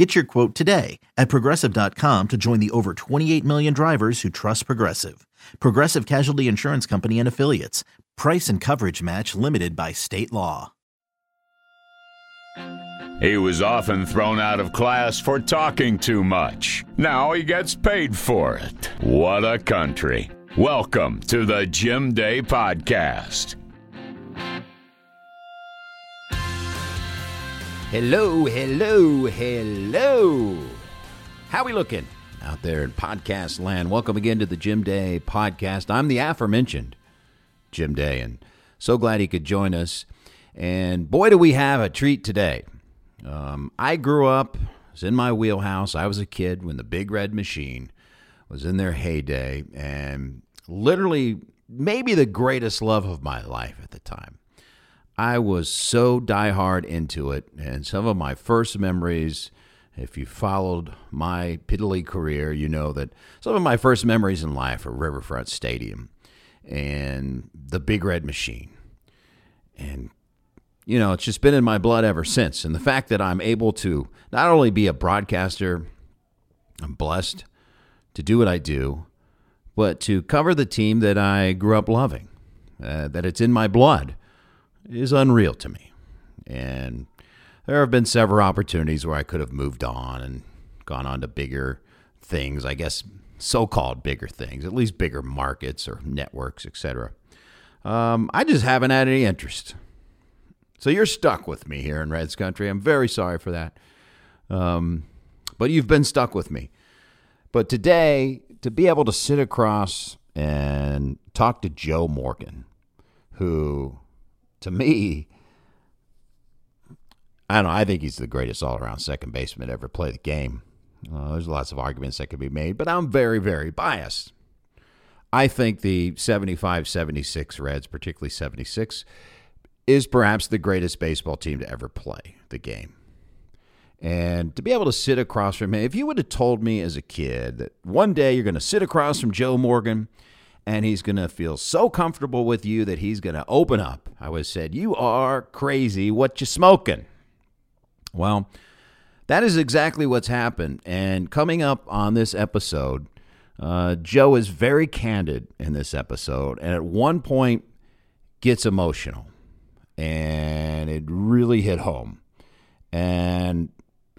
Get your quote today at progressive.com to join the over 28 million drivers who trust Progressive. Progressive Casualty Insurance Company and Affiliates. Price and coverage match limited by state law. He was often thrown out of class for talking too much. Now he gets paid for it. What a country. Welcome to the Jim Day Podcast. Hello, hello, hello. How we looking out there in podcast land? Welcome again to the Jim Day podcast. I'm the aforementioned Jim Day, and so glad he could join us. And boy, do we have a treat today. Um, I grew up, was in my wheelhouse. I was a kid when the Big Red Machine was in their heyday, and literally maybe the greatest love of my life at the time. I was so diehard into it, and some of my first memories. If you followed my piddly career, you know that some of my first memories in life are Riverfront Stadium and the Big Red Machine. And, you know, it's just been in my blood ever since. And the fact that I'm able to not only be a broadcaster, I'm blessed to do what I do, but to cover the team that I grew up loving, uh, that it's in my blood is unreal to me. And there have been several opportunities where I could have moved on and gone on to bigger things, I guess so-called bigger things, at least bigger markets or networks, etc. Um, I just haven't had any interest. So you're stuck with me here in Reds country. I'm very sorry for that. Um, but you've been stuck with me. But today, to be able to sit across and talk to Joe Morgan, who to me, I don't know. I think he's the greatest all around second baseman to ever play the game. Uh, there's lots of arguments that could be made, but I'm very, very biased. I think the 75 76 Reds, particularly 76, is perhaps the greatest baseball team to ever play the game. And to be able to sit across from him, if you would have told me as a kid that one day you're going to sit across from Joe Morgan and he's going to feel so comfortable with you that he's going to open up. I was said, "You are crazy. What you smoking?" Well, that is exactly what's happened. And coming up on this episode, uh, Joe is very candid in this episode, and at one point gets emotional, and it really hit home. And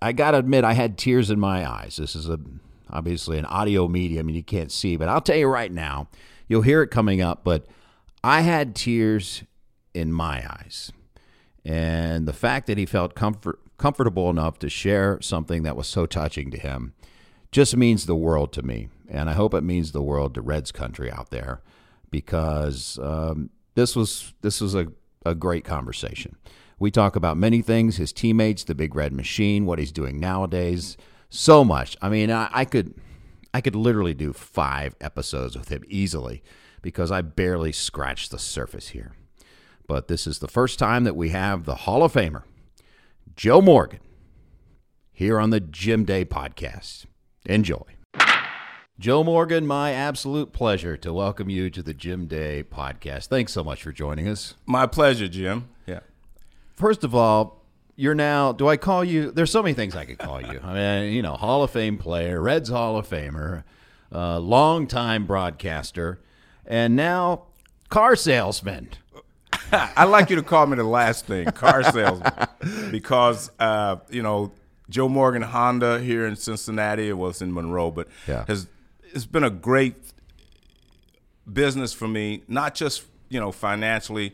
I got to admit, I had tears in my eyes. This is a obviously an audio medium, and you can't see, but I'll tell you right now You'll hear it coming up, but I had tears in my eyes. And the fact that he felt comfort, comfortable enough to share something that was so touching to him just means the world to me. And I hope it means the world to Reds country out there because um, this was this was a, a great conversation. We talk about many things, his teammates, the big red machine, what he's doing nowadays, so much. I mean, I, I could I could literally do five episodes with him easily because I barely scratched the surface here. But this is the first time that we have the Hall of Famer, Joe Morgan, here on the Jim Day podcast. Enjoy. Joe Morgan, my absolute pleasure to welcome you to the Jim Day podcast. Thanks so much for joining us. My pleasure, Jim. Yeah. First of all, you're now. Do I call you? There's so many things I could call you. I mean, you know, Hall of Fame player, Reds Hall of Famer, uh, longtime broadcaster, and now car salesman. I'd like you to call me the last thing, car salesman, because uh, you know Joe Morgan Honda here in Cincinnati. It was in Monroe, but yeah. has it's been a great business for me, not just you know financially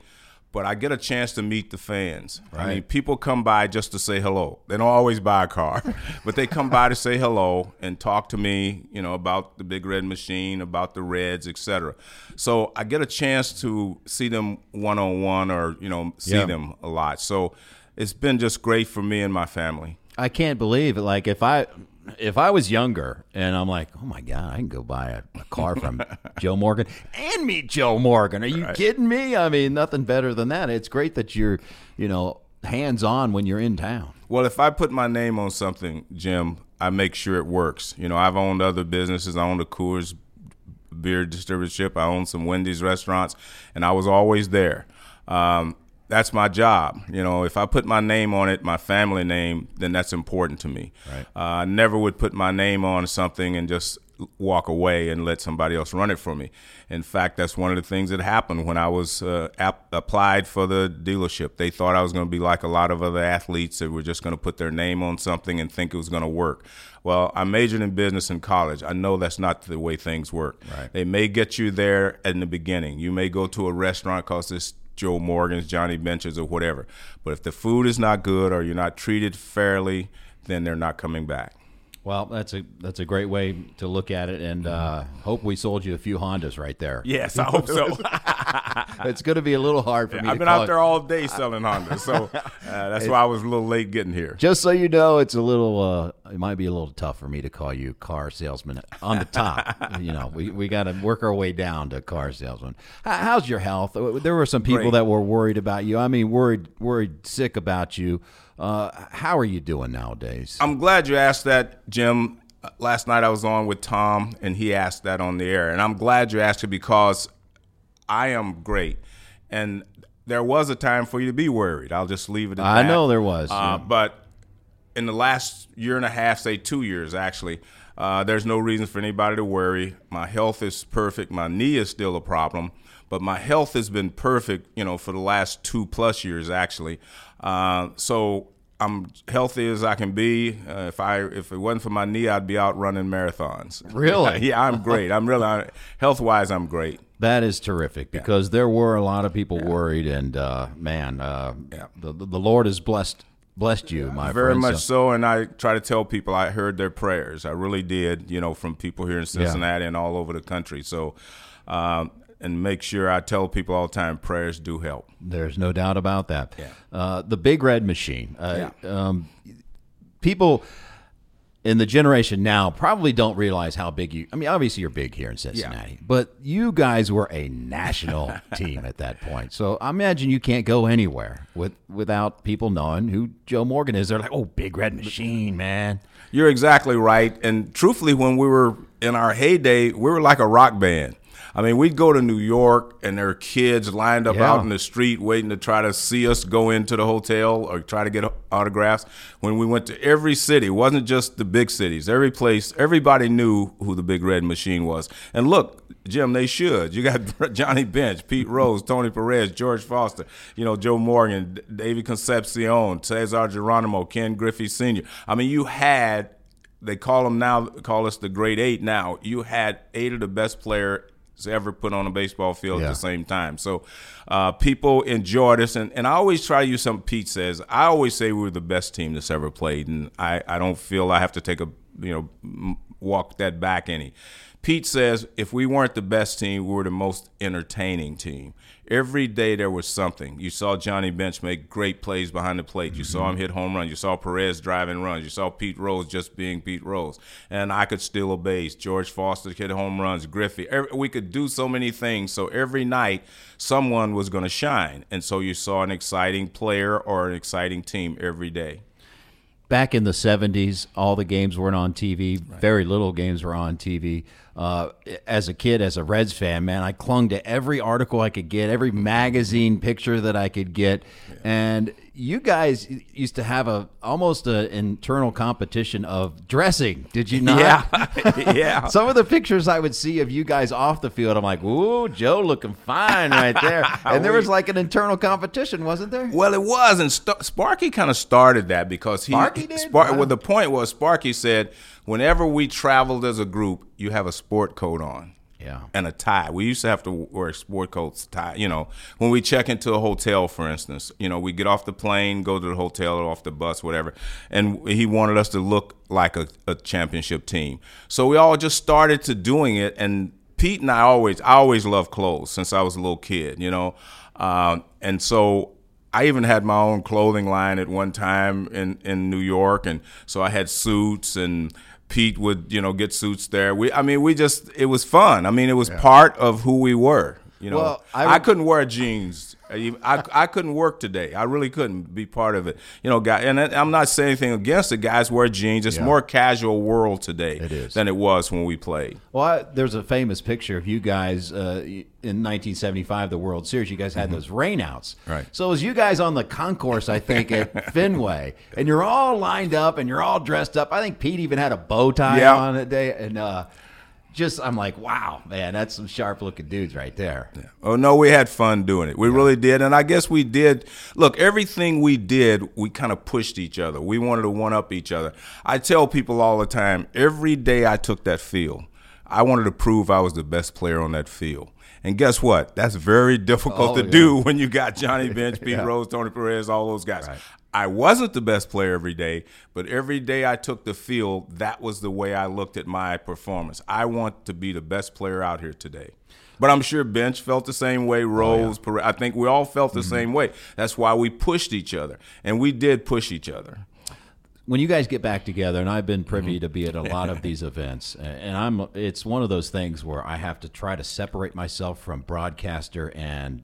but I get a chance to meet the fans. Right. I mean, people come by just to say hello. They don't always buy a car, but they come by to say hello and talk to me, you know, about the Big Red Machine, about the Reds, etc. So I get a chance to see them one on one, or you know, see them a lot. So it's been just great for me and my family. I can't believe it. Like if I if I was younger and I'm like, oh my god, I can go buy a, a car from Joe Morgan and meet Joe Morgan. Are you right. kidding me? I mean, nothing better than that. It's great that you're, you know, hands on when you're in town. Well, if I put my name on something, Jim, I make sure it works. You know, I've owned other businesses. I owned a Coors beer distributorship. I owned some Wendy's restaurants, and I was always there. Um, that's my job. You know, if I put my name on it, my family name, then that's important to me. Right. Uh, I never would put my name on something and just walk away and let somebody else run it for me. In fact, that's one of the things that happened when I was uh, ap- applied for the dealership. They thought I was going to be like a lot of other athletes that were just going to put their name on something and think it was going to work. Well, I majored in business in college. I know that's not the way things work. Right. They may get you there in the beginning. You may go to a restaurant because it's Joe Morgan's, Johnny Bench's, or whatever. But if the food is not good or you're not treated fairly, then they're not coming back. Well, that's a that's a great way to look at it, and uh, hope we sold you a few Hondas right there. Yes, I hope so. it's going to be a little hard for yeah, me. I've been out it. there all day selling Hondas, so uh, that's why I was a little late getting here. Just so you know, it's a little. Uh, it might be a little tough for me to call you car salesman on the top. you know, we we got to work our way down to car salesman. How's your health? There were some people Great. that were worried about you. I mean, worried worried sick about you. Uh, how are you doing nowadays? I'm glad you asked that, Jim. Last night I was on with Tom, and he asked that on the air, and I'm glad you asked it because I am great, and there was a time for you to be worried. I'll just leave it at I that. I know there was, uh, yeah. but in the last year and a half, say two years actually, uh, there's no reason for anybody to worry. My health is perfect. My knee is still a problem, but my health has been perfect, you know, for the last two plus years actually. Uh, so I'm healthy as I can be. Uh, if I if it wasn't for my knee, I'd be out running marathons. Really? yeah, I'm great. I'm really health wise. I'm great. That is terrific because yeah. there were a lot of people yeah. worried, and uh, man, uh, yeah. the the Lord has blessed blessed you, my very friend, much so. so. And I try to tell people I heard their prayers. I really did. You know, from people here in Cincinnati and all over the country. So. Um, and make sure I tell people all the time prayers do help. There's no doubt about that. Yeah. Uh, the Big Red Machine. Uh, yeah. Um, people in the generation now probably don't realize how big you. I mean, obviously you're big here in Cincinnati, yeah. but you guys were a national team at that point. So I imagine you can't go anywhere with without people knowing who Joe Morgan is. They're like, "Oh, Big Red Machine, man." You're exactly right. And truthfully, when we were in our heyday, we were like a rock band. I mean, we'd go to New York and there are kids lined up yeah. out in the street waiting to try to see us go into the hotel or try to get autographs. When we went to every city, it wasn't just the big cities, every place, everybody knew who the Big Red Machine was. And look, Jim, they should. You got Johnny Bench, Pete Rose, Tony Perez, George Foster, you know, Joe Morgan, David Concepcion, Cesar Geronimo, Ken Griffey Sr. I mean, you had they call them now call us the great eight now you had eight of the best player ever put on a baseball field yeah. at the same time. So uh, people enjoy this, and, and I always try to use something Pete says. I always say we are the best team that's ever played, and I, I don't feel I have to take a you know walk that back any. Pete says if we weren't the best team, we were the most entertaining team. Every day there was something. You saw Johnny Bench make great plays behind the plate. You mm-hmm. saw him hit home runs. You saw Perez driving runs. You saw Pete Rose just being Pete Rose. And I could steal a base. George Foster hit home runs. Griffey. Every, we could do so many things. So every night someone was going to shine. And so you saw an exciting player or an exciting team every day back in the 70s, all the games weren't on TV. Right. Very little games were on TV. Uh, as a kid, as a Reds fan, man, I clung to every article I could get, every magazine picture that I could get, yeah. and you guys used to have a almost an internal competition of dressing. Did you not? Yeah, yeah. Some of the pictures I would see of you guys off the field, I'm like, "Ooh, Joe, looking fine right there." And there was like an internal competition, wasn't there? Well, it was, and St- Sparky kind of started that because he. Sparky did. Spar- wow. Well, the point was, Sparky said, whenever we traveled as a group, you have a sport coat on. Yeah. And a tie. We used to have to wear sport coats, tie. You know, when we check into a hotel, for instance, you know, we get off the plane, go to the hotel or off the bus, whatever. And he wanted us to look like a, a championship team. So we all just started to doing it. And Pete and I always, I always loved clothes since I was a little kid, you know. Um, and so I even had my own clothing line at one time in, in New York. And so I had suits and Pete would, you know, get suits there. We, I mean, we just, it was fun. I mean, it was part of who we were. You know, Well, I I, couldn't wear jeans. I, I, I couldn't work today. I really couldn't be part of it. You know, guy, and I'm not saying anything against the Guys wear jeans. It's Yeah. more casual world today It than it was when we played. Well, I, there's a famous picture of you guys uh, in 1975, the World Series. You guys had those rainouts. Mm-hmm. Right. So it was you guys on the concourse, I think, at Fenway, and you're all lined up and you're all dressed up. I think Pete even had a bow tie Yeah. on that day, and uh, just I'm like, wow, man, that's some sharp looking dudes right there. Oh no, we had fun doing it. We really did, and I guess we did. Look, everything we did, we kind of pushed each other. We wanted to one up each other. I tell people all the time. Every day I took that field, I wanted to prove I was the best player on that field. And guess what? That's very difficult Oh, to yeah. do when you got Johnny Bench, Pete Yeah. Rose, Tony Perez, all those guys. I wasn't the best player every day, but every day I took the field, that was the way I looked at my performance. I want to be the best player out here today. But I'm sure Bench felt the same way. Rose, Perez, I think we all felt the same way. That's why we pushed each other, and we did push each other. when you guys get back together, and I've been Mm-hmm. privy to be at a lot of these events, and I'm it's one of those things where I have to try to separate myself from broadcaster and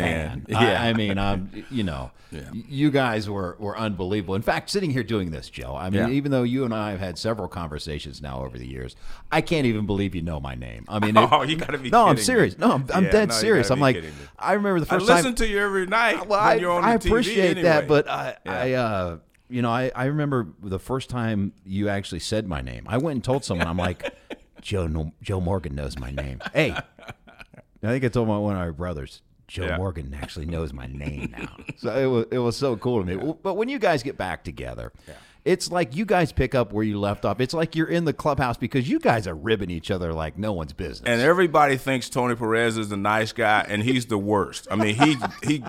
fan. Fan. I- Yeah. I, mean, I'm you know, you guys were were unbelievable. In fact, sitting here doing this, Joe, I mean, Yeah. even though you and I have had several conversations now over the years, I can't even believe you know my name. I mean, it- Oh, you gotta be no, I'm serious. me. No, I'm, I'm Yeah, dead no, serious. I'm like. I remember the I first time. listen to you every night Well, I, I appreciate that, but I, I uh, you know, I, I remember the first time you actually said my name. I went and told someone, I'm like, Joe, no, Joe Morgan knows my name. Hey, I think I told my one of my brothers. Joe Yeah. Morgan actually knows my name now. So it was it was so cool to me. Well, But when you guys get back together, it's like you guys pick up where you left off. It's like you're in the clubhouse because you guys are ribbing each other like no one's business. And everybody thinks Tony Perez is the nice guy, and he's the worst. I mean, he he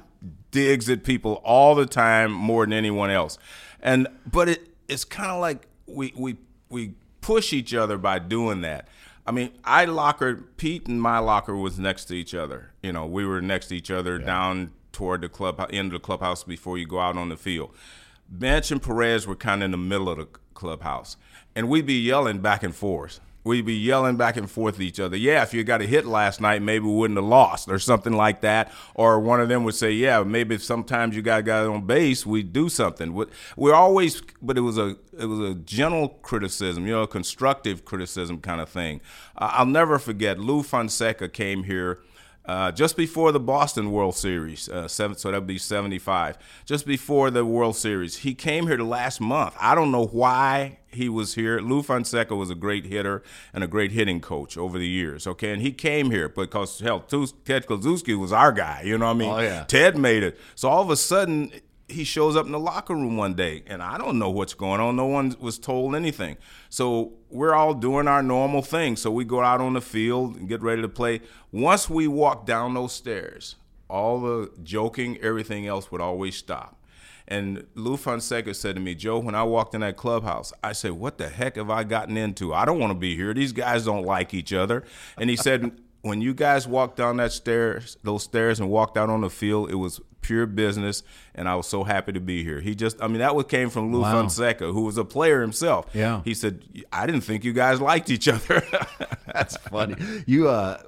digs at people all the time more than anyone else. And but it it's kind of like we we we push each other by doing that. I mean, I locker Pete and my locker was next to each other. You know, we were next to each other down toward the club end of the clubhouse before you go out on the field. Bench and Perez were kind of in the middle of the clubhouse, and we'd be yelling back and forth. We'd be yelling back and forth at each other. Yeah, if you got a hit last night, maybe we wouldn't have lost, or something like that. Or one of them would say, "Yeah, maybe sometimes you got a guy on base, we do something." We- We're always, but it was a it was a gentle criticism, you know, constructive criticism kind of thing. I'll never forget. Lew Fonseca came here uh, just before the Boston World Series, uh, seven, so that would be 75. Just before the World Series. He came here the last month. I don't know why he was here. Lew Fonseca was a great hitter and a great hitting coach over the years, okay? And he came here because, hell, Ted Kluszewski was our guy, you know what I mean? Oh, yeah. Ted made it. So all of a sudden, he shows up in the locker room one day, and I don't know what's going on. No one was told anything. So we're all doing our normal thing. So we go out on the field and get ready to play. Once we walk down those stairs, all the joking, everything else would always stop. And Lew Fonseca said to me, Joe, when I walked in that clubhouse, I said, What the heck have I gotten into? I don't want to be here. These guys don't like each other. And he said, When you guys walked down that stairs, those stairs, and walked out on the field, it was pure business, and I was so happy to be here. He just, I mean, that was came from Lew Wow. Fonseca, who was a player himself. Yeah. He said, I didn't think you guys liked each other. That's funny. You uh,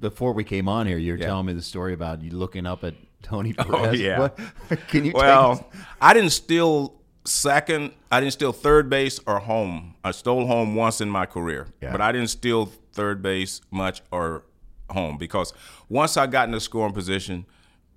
before we came on here, you were Yeah. telling me the story about you looking up at Tony Perez. yeah. What- can you? take Well, I didn't steal second. I didn't steal third base or home. I stole home once in my career, Yeah. but I didn't steal third base much or home because once I got in the scoring position,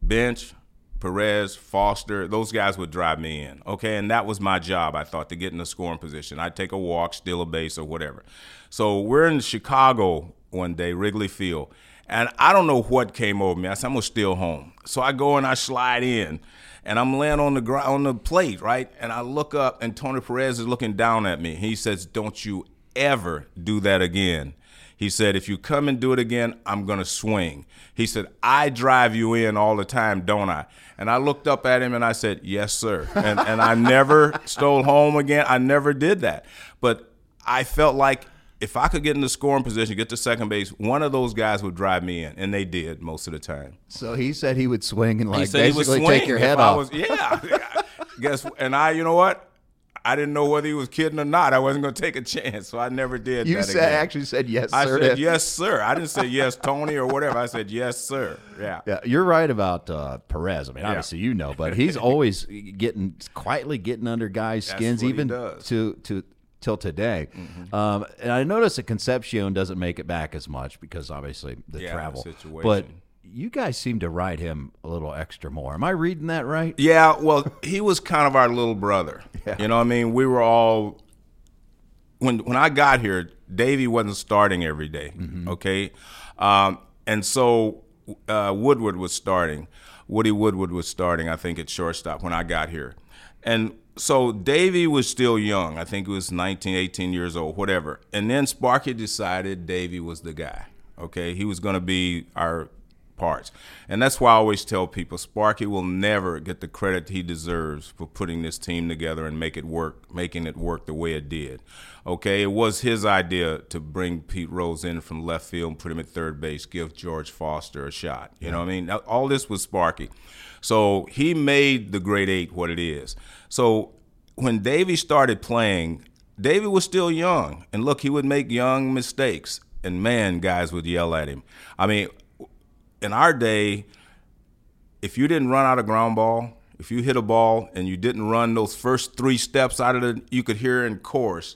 bench, Perez, Foster, those guys would drive me in. Okay, and that was my job. I thought to get in the scoring position. I'd take a walk, steal a base, or whatever. So we're in Chicago one day, Wrigley Field, and I don't know what came over me. I said I'm gonna steal home. So I go and I slide in, and I'm laying on the ground on the plate, right? And I look up, and Tony Perez is looking down at me. He says, "Don't you ever do that again." He said, if you come and do it again, I'm going to swing. He said, I drive you in all the time, don't I? And I looked up at him and I said, yes, sir. And, and I never stole home again. I never did that. But I felt like if I could get in the scoring position, get to second base, one of those guys would drive me in. And they did most of the time. So he said he would swing and like he he would basically swing take your if head I off. was- yeah. Guess, and I, you know what? I didn't know whether he was kidding or not. I wasn't going to take a chance, so I never did. You that said again. actually said yes, I sir. said yes, sir. I didn't say yes, Tony, or whatever. I said yes, sir. Yeah. Yeah, you're right about uh, Perez. I mean, obviously you know, but he's always getting quietly getting under guys' skins, even to to till today. Mm-hmm. Um, and I noticed that Concepcion doesn't make it back as much because obviously the Yeah, the travel. situation. But you guys seem to ride him a little extra more. Am I reading that right? Yeah, well, he was kind of our little brother. You know what I mean? We were all when when I got here, Davey wasn't starting every day, Okay, um, and so uh, Woodward was starting. Woody Woodward was starting, I think, at shortstop when I got here, and so Davey was still young. I think he was 19, 18 years old, whatever. And then Sparky decided Davey was the guy. Okay, he was going to be our parts. And that's why I always tell people Sparky will never get the credit he deserves for putting this team together and make it work, making it work the way it did. Okay, it was his idea to bring Pete Rose in from left field and put him at third base, give George Foster a shot. You know what I mean? All this was Sparky. So he made the great eight what it is. So when Davey started playing, Davey was still young. And look, he would make young mistakes. And man, guys would yell at him. I mean, in our day, if you didn't run out of ground ball, if you hit a ball and you didn't run those first three steps out of the, you could hear in chorus,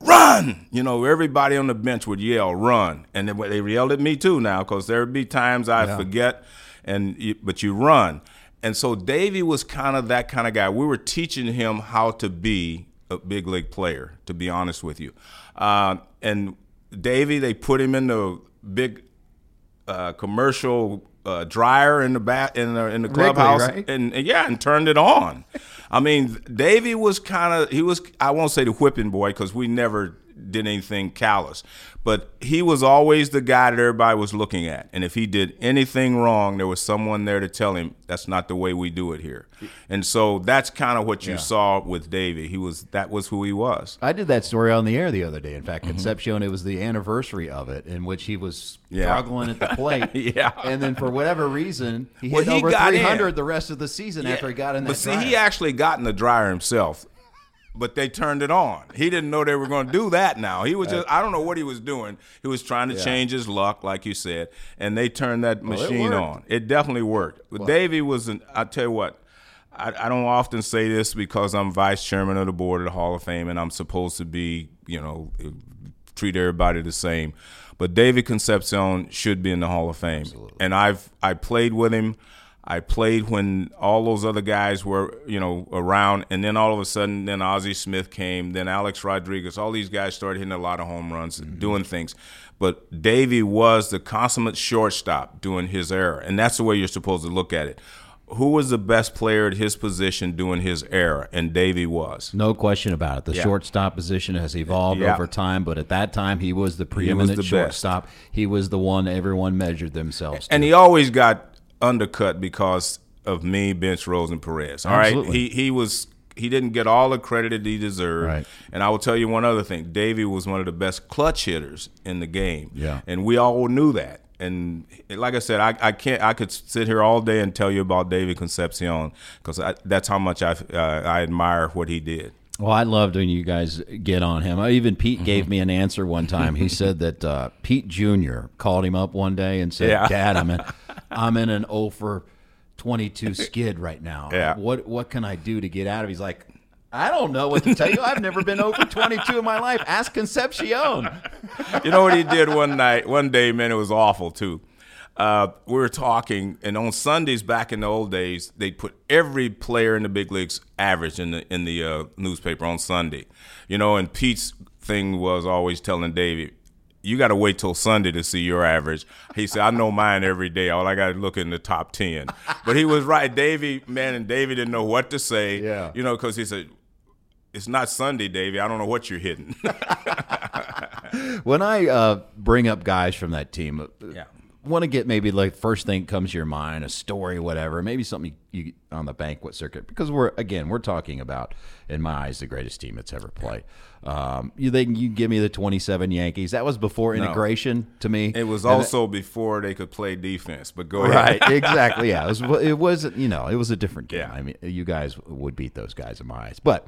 run! You know, everybody on the bench would yell, run. And they, they yelled at me too now because there would be times I forget, and you, but you run. And so Davey was kind of that kind of guy. We were teaching him how to be a big league player, to be honest with you. Uh, and Davey, they put him in the big uh, commercial uh, dryer in the back in the in the Wrigley, clubhouse, right? and, and yeah, and turned it on. I mean, Davey was kind of he was I won't say the whipping boy because we never did anything callous, but he was always the guy that everybody was looking at. And if he did anything wrong, there was someone there to tell him that's not the way we do it here. And so that's kind of what you saw with Davey. He was that was who he was. I did that story on the air the other day. In fact, mm-hmm. Concepcion, it was the anniversary of it, in which he was Yeah. struggling at the plate. Yeah. And then for whatever reason, he Well, hit he over got in. 300 the rest of the season after he got in that But see, dryer. he actually got in the dryer himself. But they turned it on. He didn't know they were going to do that now. He was just, I don't know what he was doing. He was trying to change his luck, like you said, and they turned that it machine worked. on. It definitely worked. But Davey was, an, I tell you what, I, I don't often say this because I'm vice chairman of the board of the Hall of Fame and I'm supposed to be, you know, treat everybody the same. But David Concepcion should be in the Hall of Fame. And I've I played with him. I played when all those other guys were, you know, around, and then all of a sudden, then Ozzie Smith came, then Alex Rodriguez. All these guys started hitting a lot of home runs and mm-hmm. doing things. But Davey was the consummate shortstop during his era, and that's the way you're supposed to look at it. Who was the best player at his position during his era? And Davey was. No question about it. The Yeah. shortstop position has evolved Yeah. over time, but at that time, he was the preeminent the best. shortstop. He was the one everyone measured themselves to. and he always got undercut because of me, Bench Rose, and Perez. All right, Absolutely. he he was he didn't get all the credit that he deserved. Right. And I will tell you one other thing: Davey was one of the best clutch hitters in the game. Yeah. and we all knew that. And like I said, I, I can't. I could sit here all day and tell you about David Concepcion because that's how much I uh, I admire what he did. Well, I loved when you guys get on him. Even Pete gave me an answer one time. He said that uh, Pete Jr. called him up one day and said, Yeah. "Dad, I'm in, I'm in an 0 for 22 skid right now. Yeah. What what can I do to get out of?" it? He's like, "I don't know what to tell you. I've never been over 22 in my life. Ask Concepcion." you know what he did one night, one day, man, it was awful too. Uh, we were talking, and on Sundays back in the old days, they'd put every player in the big leagues average in the in the uh, newspaper on Sunday. You know, and Pete's thing was always telling Davey, "You got to wait till Sunday to see your average." He said, "I know mine every day. All I got to look in the top 10. But he was right, Davey. Man, and Davey didn't know what to say. Yeah. you know, because he said. It's not Sunday, Davey. I don't know what you're hitting. when I uh, bring up guys from that team, uh, Yeah. Want to get maybe like first thing comes to your mind, a story, whatever, maybe something you on the banquet circuit because we're again we're talking about in my eyes the greatest team that's ever played. Um, you think you give me the twenty seven Yankees? That was before integration to me. It was And also before they could play defense. But go Right, ahead. exactly. Yeah, it was. It was. You know, it was a different game. Yeah. I mean, you guys would beat those guys in my eyes. But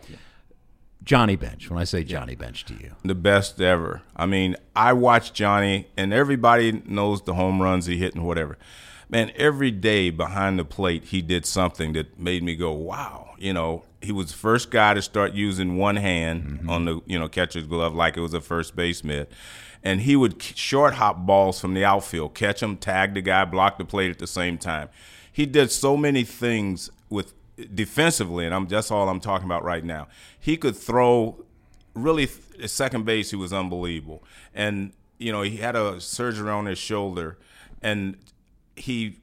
Johnny Bench. When I say Johnny Bench to you, the best ever. I mean, I watch Johnny, and everybody knows the home runs he hit and whatever. Man, every day behind the plate, he did something that made me go, "Wow!" You know, he was the first guy to start using one hand mm-hmm. on the you know catcher's glove like it was a first base mitt, and he would short hop balls from the outfield, catch them, tag the guy, block the plate at the same time. He did so many things with defensively, and I'm that's all I'm talking about right now. He could throw really at second base. He was unbelievable, and you know he had a surgery on his shoulder, and he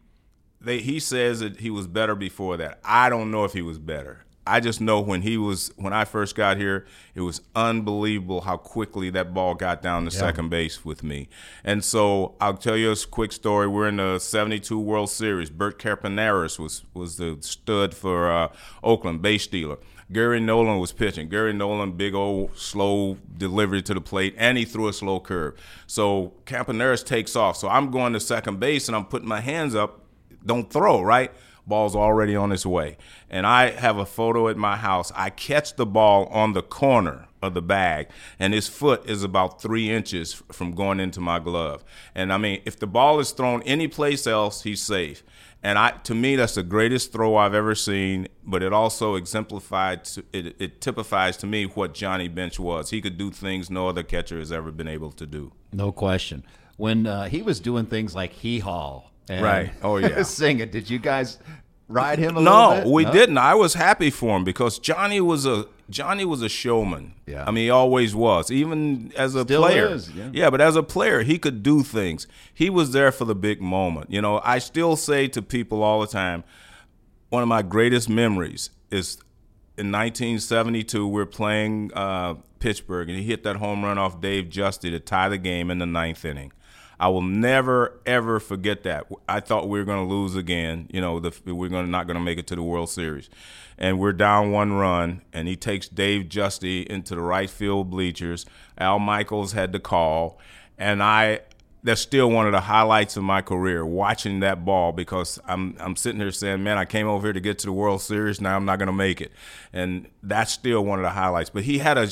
they he says that he was better before that. I don't know if he was better. I just know when he was when I first got here, it was unbelievable how quickly that ball got down to yeah. second base with me. And so I'll tell you a quick story. We're in the '72 World Series. Bert Campaneris was was the stud for uh, Oakland, base stealer. Gary Nolan was pitching. Gary Nolan, big old slow delivery to the plate, and he threw a slow curve. So Campaneris takes off. So I'm going to second base and I'm putting my hands up. Don't throw, right? Ball's already on its way. And I have a photo at my house. I catch the ball on the corner of the bag, and his foot is about three inches from going into my glove. And I mean, if the ball is thrown any place else, he's safe. And I, to me, that's the greatest throw I've ever seen. But it also exemplified, it, it typifies to me what Johnny Bench was. He could do things no other catcher has ever been able to do. No question. When uh, he was doing things like hee haw right. Oh yeah. sing it. Did you guys ride him? no, we no? didn't. I was happy for him because Johnny was a Johnny was a showman. Yeah. I mean, he always was. Even as a Still player. Is, yeah. yeah, but as a player, he could do things. He was there for the big moment. You know, I still say to people all the time, one of my greatest memories is in 1972. We're playing uh, Pittsburgh, and he hit that home run off Dave Giusti to tie the game in the ninth inning. I will never ever forget that. I thought we were going to lose again. You know, the, we're going not going to make it to the World Series, and we're down one run. And he takes Dave Giusti into the right field bleachers. Al Michaels had the call, and I. That's still one of the highlights of my career, watching that ball because I'm I'm sitting here saying, man, I came over here to get to the World Series. Now I'm not going to make it, and that's still one of the highlights. But he had a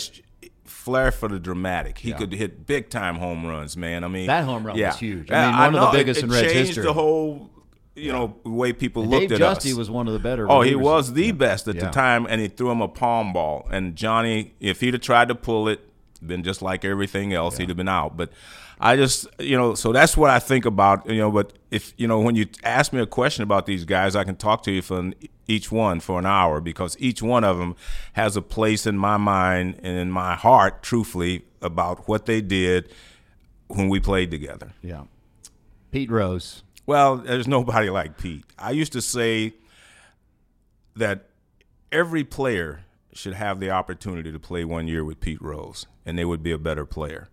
flair for the dramatic. He yeah. could hit big time home runs, man. I mean, that home run yeah. was huge. I mean, one I of the biggest it, it in Reds history. Changed the whole you know way people and looked Dave at Giusti us. was one of the better. Oh, he was the yeah. best at the time, and he threw him a palm ball. And Johnny, if he'd have tried to pull it, been just like everything else, he'd have been out. But I just, you know, so that's what I think about, you know. But if, you know, when you ask me a question about these guys, I can talk to you for each one for an hour because each one of them has a place in my mind and in my heart, truthfully, about what they did when we played together. Yeah. Pete Rose. Well, there's nobody like Pete. I used to say that every player should have the opportunity to play one year with Pete Rose, and they would be a better player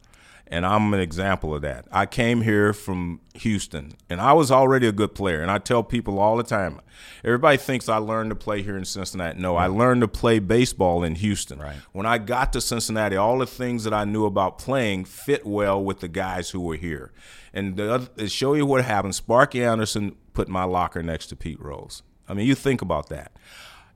and I'm an example of that. I came here from Houston, and I was already a good player. And I tell people all the time, everybody thinks I learned to play here in Cincinnati. No, I learned to play baseball in Houston. Right. When I got to Cincinnati, all the things that I knew about playing fit well with the guys who were here. And the to show you what happened, Sparky Anderson put my locker next to Pete Rose. I mean, you think about that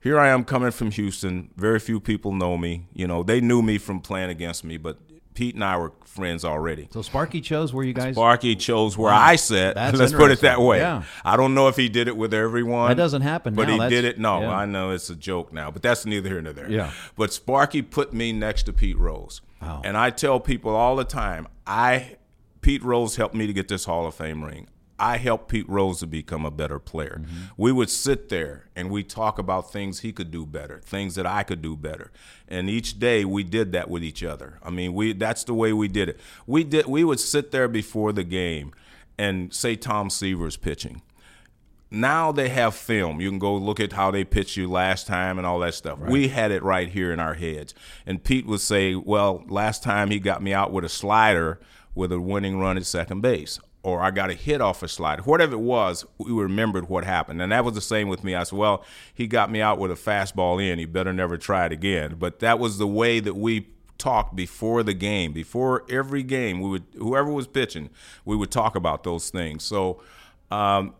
here I am coming from Houston. Very few people know me. You know, they knew me from playing against me, but Pete and I were friends already. So Sparky chose where you guys. Sparky chose where wow. I sat. That's Let's put it that way. Yeah. I don't know if he did it with everyone. That doesn't happen. But now. he that's, did it. No, yeah. I know it's a joke now, but that's neither here nor there. Yeah. But Sparky put me next to Pete Rose, wow. and I tell people all the time, I Pete Rose helped me to get this Hall of Fame ring. I helped Pete Rose to become a better player. Mm-hmm. We would sit there and we talk about things he could do better, things that I could do better. And each day we did that with each other. I mean, we that's the way we did it. We did we would sit there before the game and say Tom Seaver's pitching. Now they have film. You can go look at how they pitched you last time and all that stuff. Right. We had it right here in our heads. And Pete would say, "Well, last time he got me out with a slider with a winning run at second base or I got a hit off a slider, whatever it was, we remembered what happened. And that was the same with me. I said, well, he got me out with a fastball in. He better never try it again. But that was the way that we talked before the game. Before every game, we would whoever was pitching, we would talk about those things. So um,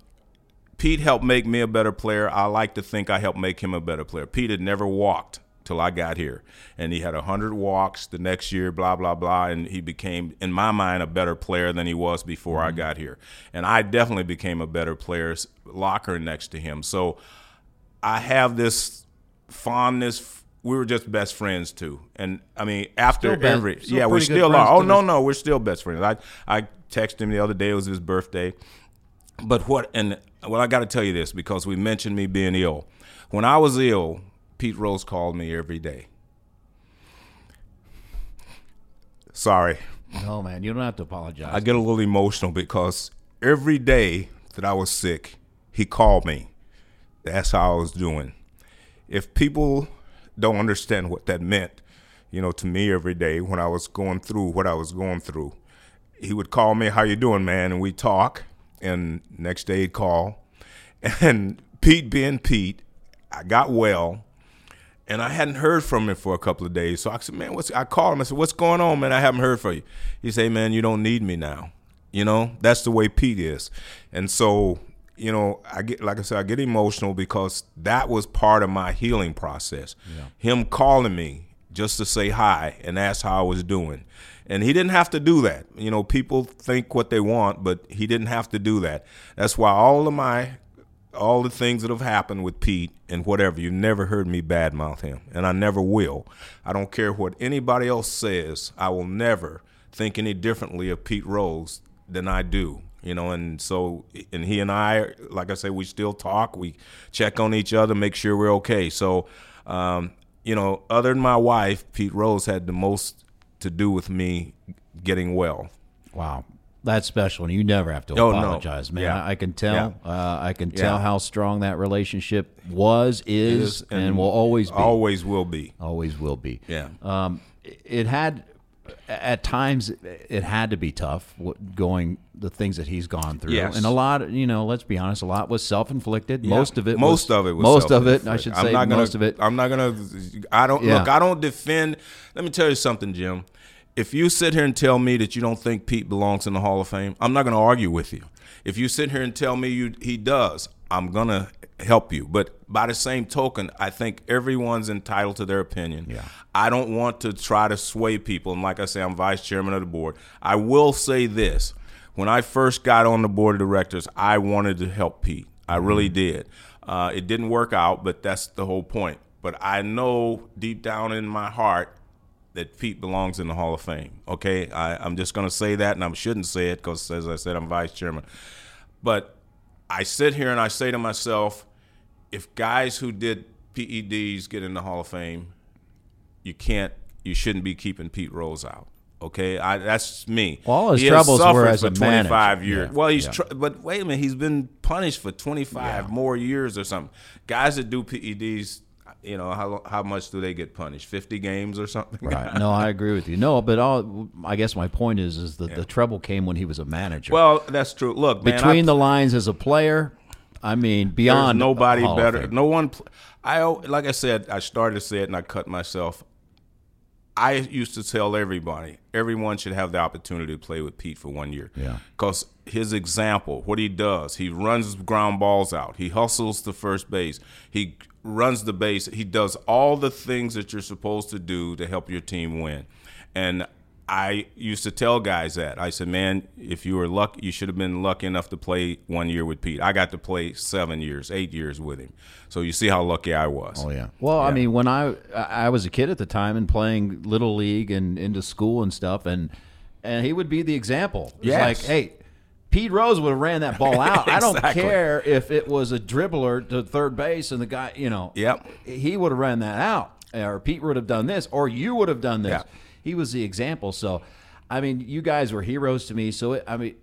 Pete helped make me a better player. I like to think I helped make him a better player. Pete had never walked till I got here. And he had 100 walks the next year, blah, blah, blah. And he became, in my mind, a better player than he was before I got here. And I definitely became a better player, locker next to him. So I have this fondness. We were just best friends too, and I mean after Still every still yeah, we still are. Oh no, no, we're still best friends. I I texted him the other day. It was his birthday. But what and well, I got to tell you this because we mentioned me being ill. When I was ill, Pete Rose called me every day. Sorry, No, man, you don't have to apologize. I get a little emotional because every day that I was sick, he called me. That's how I was doing. If people don't understand what that meant, you know, to me every day when I was going through what I was going through, he would call me, "How you doing, man?" and we talk. And next day he'd call, and Pete being Pete, I got well, and I hadn't heard from him for a couple of days. So I said, "Man, what's?" I called him. I said, "What's going on, man? I haven't heard from you." He said, "Man, you don't need me now." You know, that's the way Pete is, and so you know, I get like I said, I get emotional because that was part of my healing process. Him calling me just to say hi and ask how I was doing. And he didn't have to do that. You know, people think what they want, but he didn't have to do that. That's why all of my all the things that have happened with Pete and whatever, you never heard me badmouth him, and I never will. I don't care what anybody else says. I will never think any differently of Pete Rose than I do. You know, and so, and he and I, like I say, we still talk. We check on each other, make sure we're okay. So, um, you know, other than my wife, Pete Rose had the most to do with me getting well. Wow. That's special, and you never have to Oh, no. apologize, man. Yeah. I, I can tell. Yeah. Uh, I can tell Yeah. how strong that relationship was, is, Is, and, will always be. Always will be. Always will be. Yeah. Um, it had, at times, it had to be tough going the things that he's gone through, Yes. and a lot. You know, let's be honest, a lot was self inflicted. Most of it. most was, of it was most of it. I self-inflicted. should I'm say not gonna, most of it. I'm not gonna. I don't Yeah. look. I don't defend. Let me tell you something, Jim. If you sit here and tell me that you don't think Pete belongs in the Hall of Fame, I'm not going to argue with you. If you sit here and tell me you he does, I'm going to help you. But by the same token, I think everyone's entitled to their opinion. Yeah. I don't want to try to sway people. And like I say, I'm vice chairman of the board. I will say this. When I first got on the board of directors, I wanted to help Pete. I really did. Uh, it didn't work out, but that's the whole point. But I know deep down in my heart that Pete belongs in the Hall of Fame. Okay, I, I'm just going to say that, and I shouldn't say it because, as I said, I'm vice chairman. But I sit here and I say to myself, if guys who did PEDs get in the Hall of Fame, you can't, you shouldn't be keeping Pete Rose out. Okay, I, that's me. Well, all his He troubles were as for a 25 manager. years. Yeah, Well, he's, yeah. tr- but wait a minute, he's been punished for 25 more years or something. Guys that do PEDs, you know, how how much do they get punished? 50 games or something? Right. No, I agree with you. No, but all, I guess my point is, is that the trouble came when he was a manager. Well, that's true. Look, man, between I, the lines as a player, I mean, there's beyond nobody better. No one. I like I said, I started to say it and I cut myself. I used to tell everybody, everyone should have the opportunity to play with Pete for one year. Yeah. Because his example, what he does, he runs ground balls out. He hustles to first base. He runs the base. He does all the things that you're supposed to do to help your team win. And I used to tell guys that. I said, man, if you were lucky, you should have been lucky enough to play one year with Pete. I got to play seven years, eight years with him. So you see how lucky I was. Oh yeah. Well, I mean, when I I was a kid at the time and playing little league and into school and stuff, and and he would be the example. It's Yes. like, hey, Pete Rose would have ran that ball out. I don't care if it was a dribbler to third base and the guy, you know, Yep. he would have ran that out, or Pete would have done this, or you would have done this. Yeah. He was the example. So, I mean, you guys were heroes to me. So, it, I mean.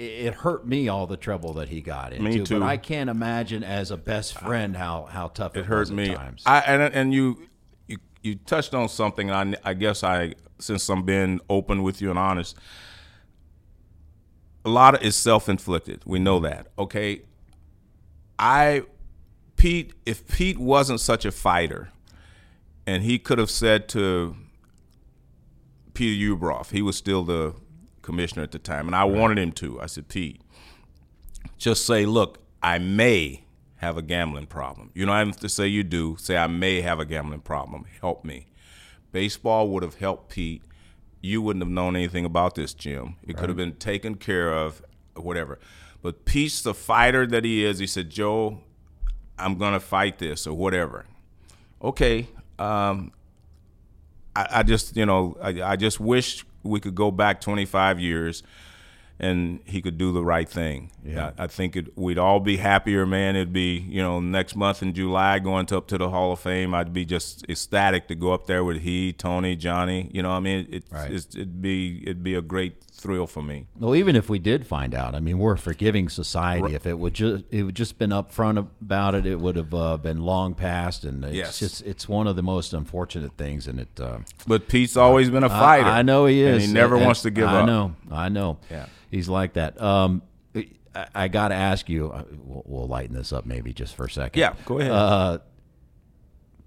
It hurt me all the trouble that he got into, Me too. but I can't imagine as a best friend how how tough it, it hurt was me. At times. I and and you you you touched on something. And I I guess I since I'm being open with you and honest, a lot of is self inflicted. We know that. Okay, I Pete. If Pete wasn't such a fighter, and he could have said to Peter Ueberroth, he was still the commissioner at the time, and I wanted him to. I said, Pete, just say, look, I may have a gambling problem. You don't have to say you do. Say I may have a gambling problem. Help me. Baseball would have helped Pete. You wouldn't have known anything about this, Jim. It could have been taken care of, or whatever. But Pete's the fighter that he is. He said, Joe, I'm gonna fight this or whatever. Okay. Um, I, I just, you know, I, I just wish we could go back 25 years and he could do the right thing. Yeah. I, I think it, we'd all be happier, man. It'd be, you know, next month in July going to, up to the Hall of Fame. I'd be just ecstatic to go up there with he, Tony, Johnny. You know, I mean, it, Right. it's, it'd be it'd be a great thrill for me. Well, even if we did find out, I mean, we're a forgiving society. If it would just it would just been upfront about it, it would have uh, been long past. And it's Yes. just it's one of the most unfortunate things. And it. Uh, But Pete's always been a fighter. I, know he is. and he never And- wants to give I up. I know. I know. Yeah. He's like that. Um, I, I got to ask you. uh, We'll, we'll lighten this up maybe just for a second. Yeah, go ahead. Uh,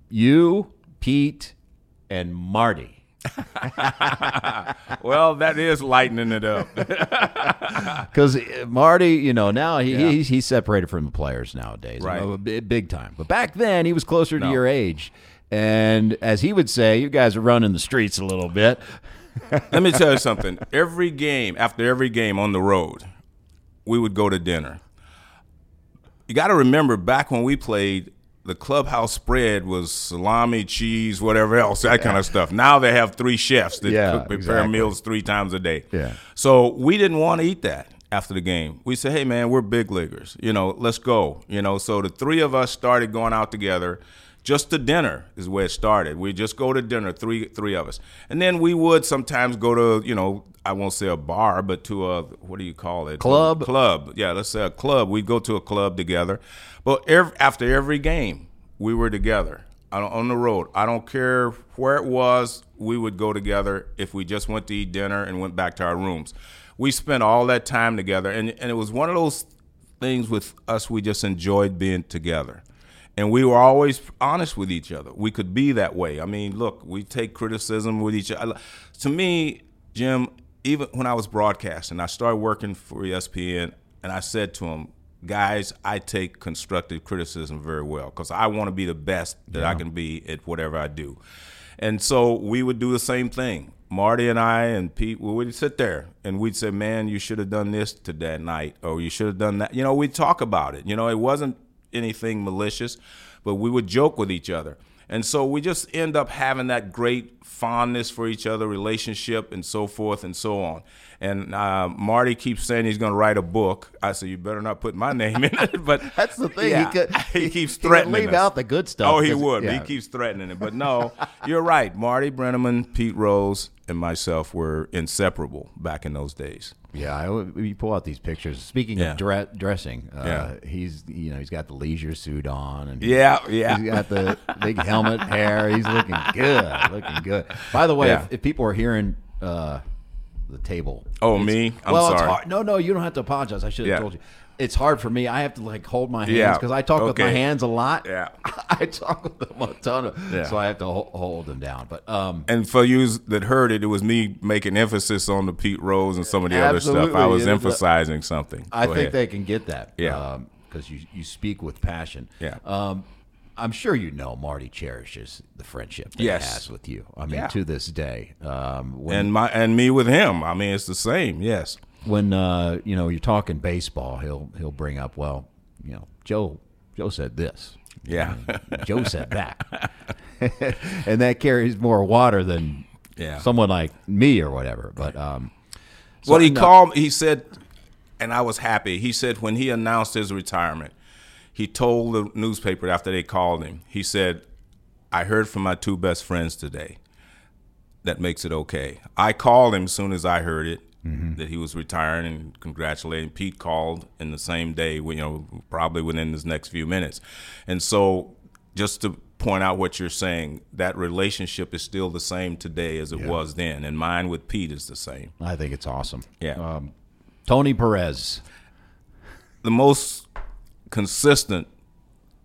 you, Pete, and Marty. well, that is lightening it up. Because Marty, you know, now he, Yeah. he's, he's separated from the players nowadays, Right. know, big time. But back then, he was closer to No. your age. And as he would say, you guys are running the streets a little bit. Let me tell you something. Every game, after every game on the road, we would go to dinner. You got to remember back when we played, the clubhouse spread was salami, cheese, whatever else, that kind of stuff. Now they have three chefs that Yeah, cook, prepare exactly. meals three times a day. Yeah. So we didn't want to eat that after the game. We said, hey, man, we're big leaguers. You know, let's go. You know, so the three of us started going out together. Just to dinner is where it started. We just go to dinner, three three of us, and then we would sometimes go to you know I won't say a bar, but to a what do you call it? Club? Club. Yeah, let's say a club. We'd go to a club together, but ev after every game, we were together on, on the road. I don't care where it was. We would go together if we just went to eat dinner and went back to our rooms. We spent all that time together, and and it was one of those things with us. We just enjoyed being together. And we were always honest with each other. We could be that way. I mean, look, we take criticism with each other. To me, Jim, even when I was broadcasting, I started working for ESPN, and I said to him, guys, I take constructive criticism very well because I want to be the best that I can be at whatever I do. And so we would do the same thing. Marty and I and Pete, we would sit there and we'd say, man, you should have done this to that night, or you should have done that. You know, we'd talk about it. You know, it wasn't anything malicious, but we would joke with each other. And so we just end up having that great fondness for each other, relationship, and so forth and so on. And uh, Marty keeps saying he's going to write a book. I said, "You better not put my name in it." But That's the thing. Yeah, He, could, he keeps he threatening leave us. out the good stuff. Oh, he would. yeah. He keeps threatening it. But no, you're right. Marty Brennaman, Pete Rose, and myself were inseparable back in those days. Yeah, I, you pull out these pictures. Speaking Yeah. of dre- dressing, uh, Yeah. he's you know he's got the leisure suit on, and Yeah, yeah. he's got the big helmet, hair. He's looking good, looking good. By the way, Yeah. if, if people are hearing uh, the table, Oh, me? I'm well, sorry. No, no, you don't have to apologize. I should have told you. It's hard for me. I have to like hold my hands Yeah. because I talk with my hands a lot. Yeah. I talk with them a ton of, Yeah. so I have to hold them down. But um, And for you that heard it, it was me making emphasis on the Pete Rose and some of the other stuff. I was It was a- emphasizing something. I think ahead. they can get that. Yeah. Because you, you speak with passion. Yeah. Um, I'm sure you know Marty cherishes the friendship that Yes. he has with you. I mean, Yeah. to this day. Um, and my and me with him. I mean, it's the same. Yes. When uh, you know you're talking baseball, he'll he'll bring up, well, you know, Joe Joe said this. Yeah. Joe said that. and that carries more water than Yeah. someone like me or whatever. But um, so- well, he called. He said, and I was happy. He said when he announced his retirement, he told the newspaper after they called him. He said, "I heard from my two best friends today. That makes it okay." I called him as soon as I heard it that he was retiring and congratulating. Pete called in the same day. You know, probably within his next few minutes, and so just to point out what you're saying, that relationship is still the same today as it was then, and mine with Pete is the same. I think it's awesome. Yeah. Um, Tony Perez. the most consistent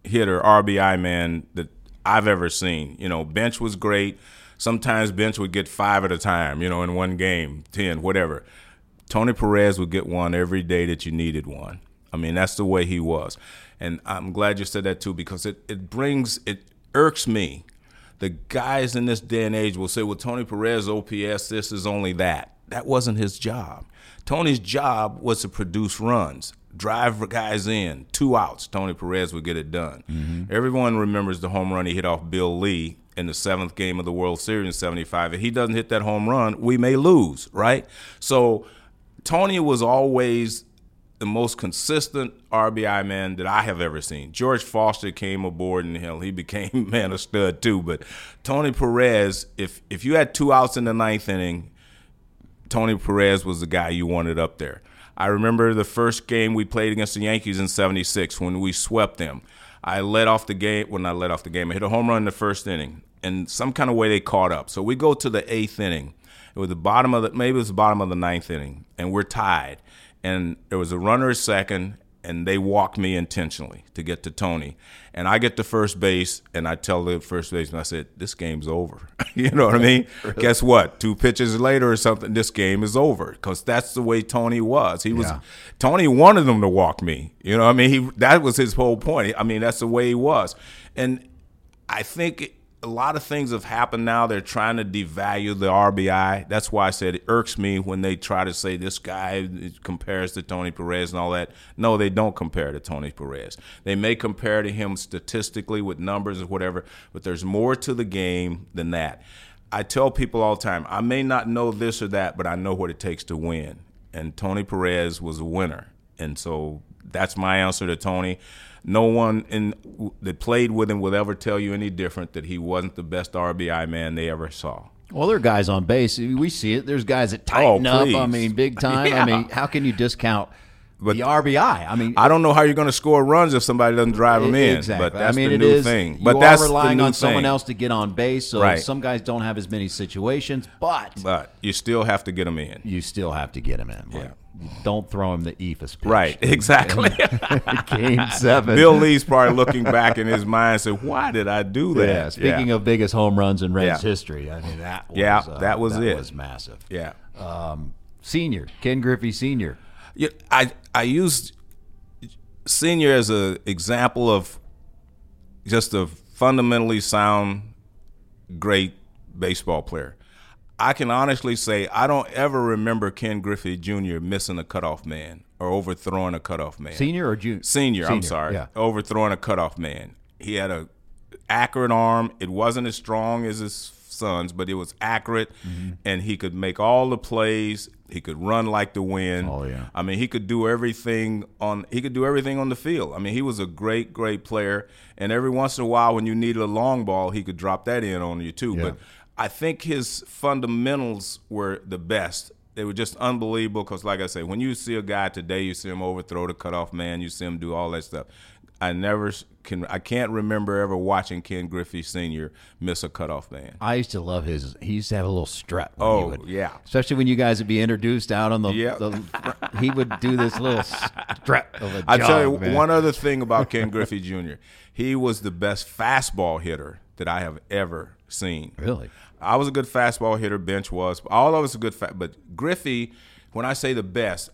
hitter, RBI man that I've ever seen. You know, bench was great. Sometimes bench would get five at a time, you know, in one game, 10, whatever. Tony Perez would get one every day that you needed one. I mean, that's the way he was. And I'm glad you said that too because it, it brings, it irks me. The guys in this day and age will say, well, Tony Perez, OPS, this is only that. That wasn't his job. Tony's job was to produce runs, drive guys in, two outs. Tony Perez would get it done. Mm-hmm. Everyone remembers the home run he hit off Bill Lee in the seventh game of the World Series in 75. If he doesn't hit that home run, we may lose, right? So Tony was always the most consistent RBI man that I have ever seen. George Foster came aboard and hell, he became man of stud too. But Tony Perez, if if you had two outs in the ninth inning, Tony Perez was the guy you wanted up there. I remember the first game we played against the Yankees in '76 when we swept them. I led off the game. Well, not led off the game. I hit a home run in the first inning, and some kind of way they caught up. So we go to the eighth inning. It was the bottom of the maybe it was the bottom of the ninth inning, and we're tied. And there was a runner at second, and they walked me intentionally to get to Tony. And I get to first base, and I tell the first baseman, I said, "This game's over." you know what I mean? really? Guess what? Two pitches later or something, this game is over because that's the way Tony was. He was yeah. Tony wanted them to walk me. You know, what I mean, he that was his whole point. I mean, that's the way he was, and I think a lot of things have happened now. They're trying to devalue the RBI. That's why I said it irks me when they try to say this guy compares to Tony Perez and all that. No, they don't compare to Tony Perez. They may compare to him statistically with numbers or whatever, but there's more to the game than that. I tell people all the time, I may not know this or that, but I know what it takes to win. And Tony Perez was a winner. And so that's my answer to Tony no one in that played with him will ever tell you any different that he wasn't the best RBI man they ever saw. Well, there are guys on base. We see it. There's guys that tighten oh, up. I mean, big time. Yeah. I mean, how can you discount but the RBI? I mean, I don't know how you're going to score runs if somebody doesn't drive them in. Exactly. But that's I mean, the new is, thing. But that's relying on thing. someone else to get on base. So right. some guys don't have as many situations, but but you still have to get them in. You still have to get them in. Yeah don't throw him the Eephus pitch. Right, exactly. game seven. Bill Lee's probably looking back in his mind and said, "Why did I do that?" Yeah. Speaking yeah. of biggest home runs in Reds yeah. history, I mean that. Was, yeah, uh, that was that it. Was massive. Yeah. Um, senior Ken Griffey Senior. Yeah, I I used senior as an example of just a fundamentally sound, great baseball player. I can honestly say I don't ever remember Ken Griffey Jr. missing a cutoff man or overthrowing a cutoff man. Senior or junior? Senior, Senior I'm sorry. Yeah. Overthrowing a cutoff man. He had a accurate arm. It wasn't as strong as his son's, but it was accurate, mm-hmm. and he could make all the plays. He could run like the wind. Oh yeah. I mean, he could do everything on. He could do everything on the field. I mean, he was a great, great player. And every once in a while, when you needed a long ball, he could drop that in on you too. Yeah. But I think his fundamentals were the best. They were just unbelievable because, like I say, when you see a guy today, you see him overthrow the cutoff man, you see him do all that stuff. I never can. I can't remember ever watching Ken Griffey Senior miss a cutoff man. I used to love his. He used to have a little strut. Oh would, yeah, especially when you guys would be introduced out on the. Yep. the he would do this little strut of a. I tell you man. one other thing about Ken Griffey Jr. He was the best fastball hitter that I have ever seen. Really. I was a good fastball hitter. Bench was. All of us a good. Fa- but Griffey, when I say the best,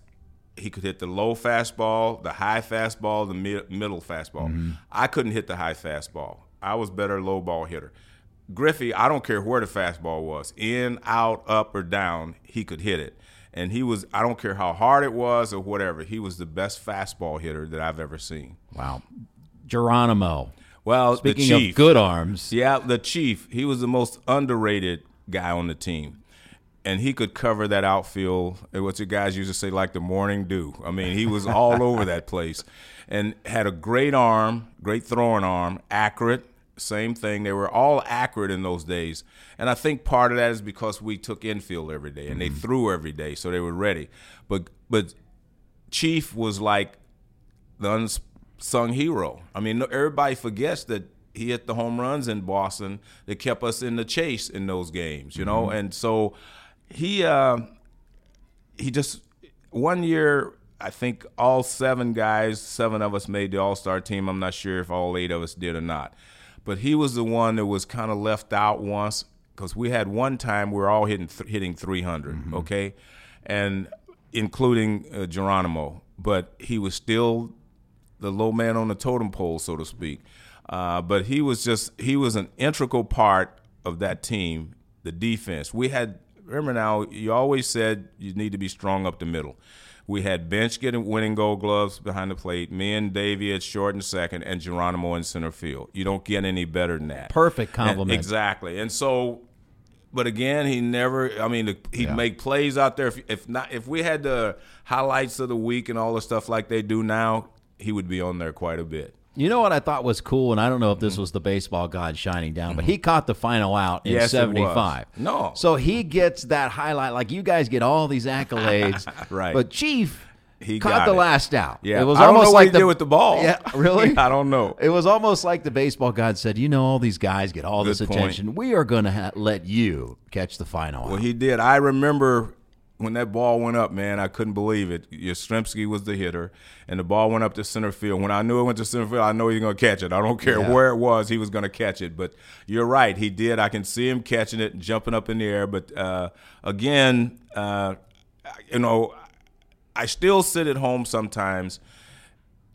he could hit the low fastball, the high fastball, the mid- middle fastball. Mm-hmm. I couldn't hit the high fastball. I was better low ball hitter. Griffey, I don't care where the fastball was, in, out, up, or down, he could hit it. And he was, I don't care how hard it was or whatever, he was the best fastball hitter that I've ever seen. Wow. Geronimo. Well, speaking of good arms, yeah, the chief. He was the most underrated guy on the team, and he could cover that outfield. What you guys used to say, like the morning dew. I mean, he was all over that place, and had a great arm, great throwing arm, accurate. Same thing. They were all accurate in those days, and I think part of that is because we took infield every day and mm-hmm. they threw every day, so they were ready. But but Chief was like the unspoken sung hero. I mean, everybody forgets that he hit the home runs in Boston that kept us in the chase in those games, you know. Mm-hmm. And so he uh, he just one year I think all seven guys, seven of us made the All Star team. I'm not sure if all eight of us did or not, but he was the one that was kind of left out once because we had one time we were all hitting th- hitting 300, mm-hmm. okay, and including uh, Geronimo, but he was still the low man on the totem pole, so to speak. Uh, but he was just he was an integral part of that team, the defense. We had remember now you always said you need to be strong up the middle. We had Bench getting winning gold gloves behind the plate, me and Davey at short and second, and Geronimo in center field. You don't get any better than that. Perfect compliment. And, exactly. And so but again, he never. I mean, he'd yeah. make plays out there. If, if, not, if we had the highlights of the week and all the stuff like they do now, he would be on there quite a bit. You know what I thought was cool, and I don't know if this mm-hmm. was the baseball god shining down, but mm-hmm. he caught the final out in yes, '75. No, so he gets that highlight. Like you guys get all these accolades, right? But Chief he caught the it. last out. Yeah, it was I almost like the, did with the ball. Yeah, really. I don't know. It was almost like the baseball god said, "You know, all these guys get all Good this point. attention. We are going to ha- let you catch the final." Well, out. he did. I remember when that ball went up, man, I couldn't believe it. Yastrzemski was the hitter, and the ball went up to center field. When I knew it went to center field, I know he was going to catch it. I don't care Yeah. where it was, he was going to catch it. But you're right, he did. I can see him catching it and jumping up in the air. But uh, again, uh, you know, I still sit at home sometimes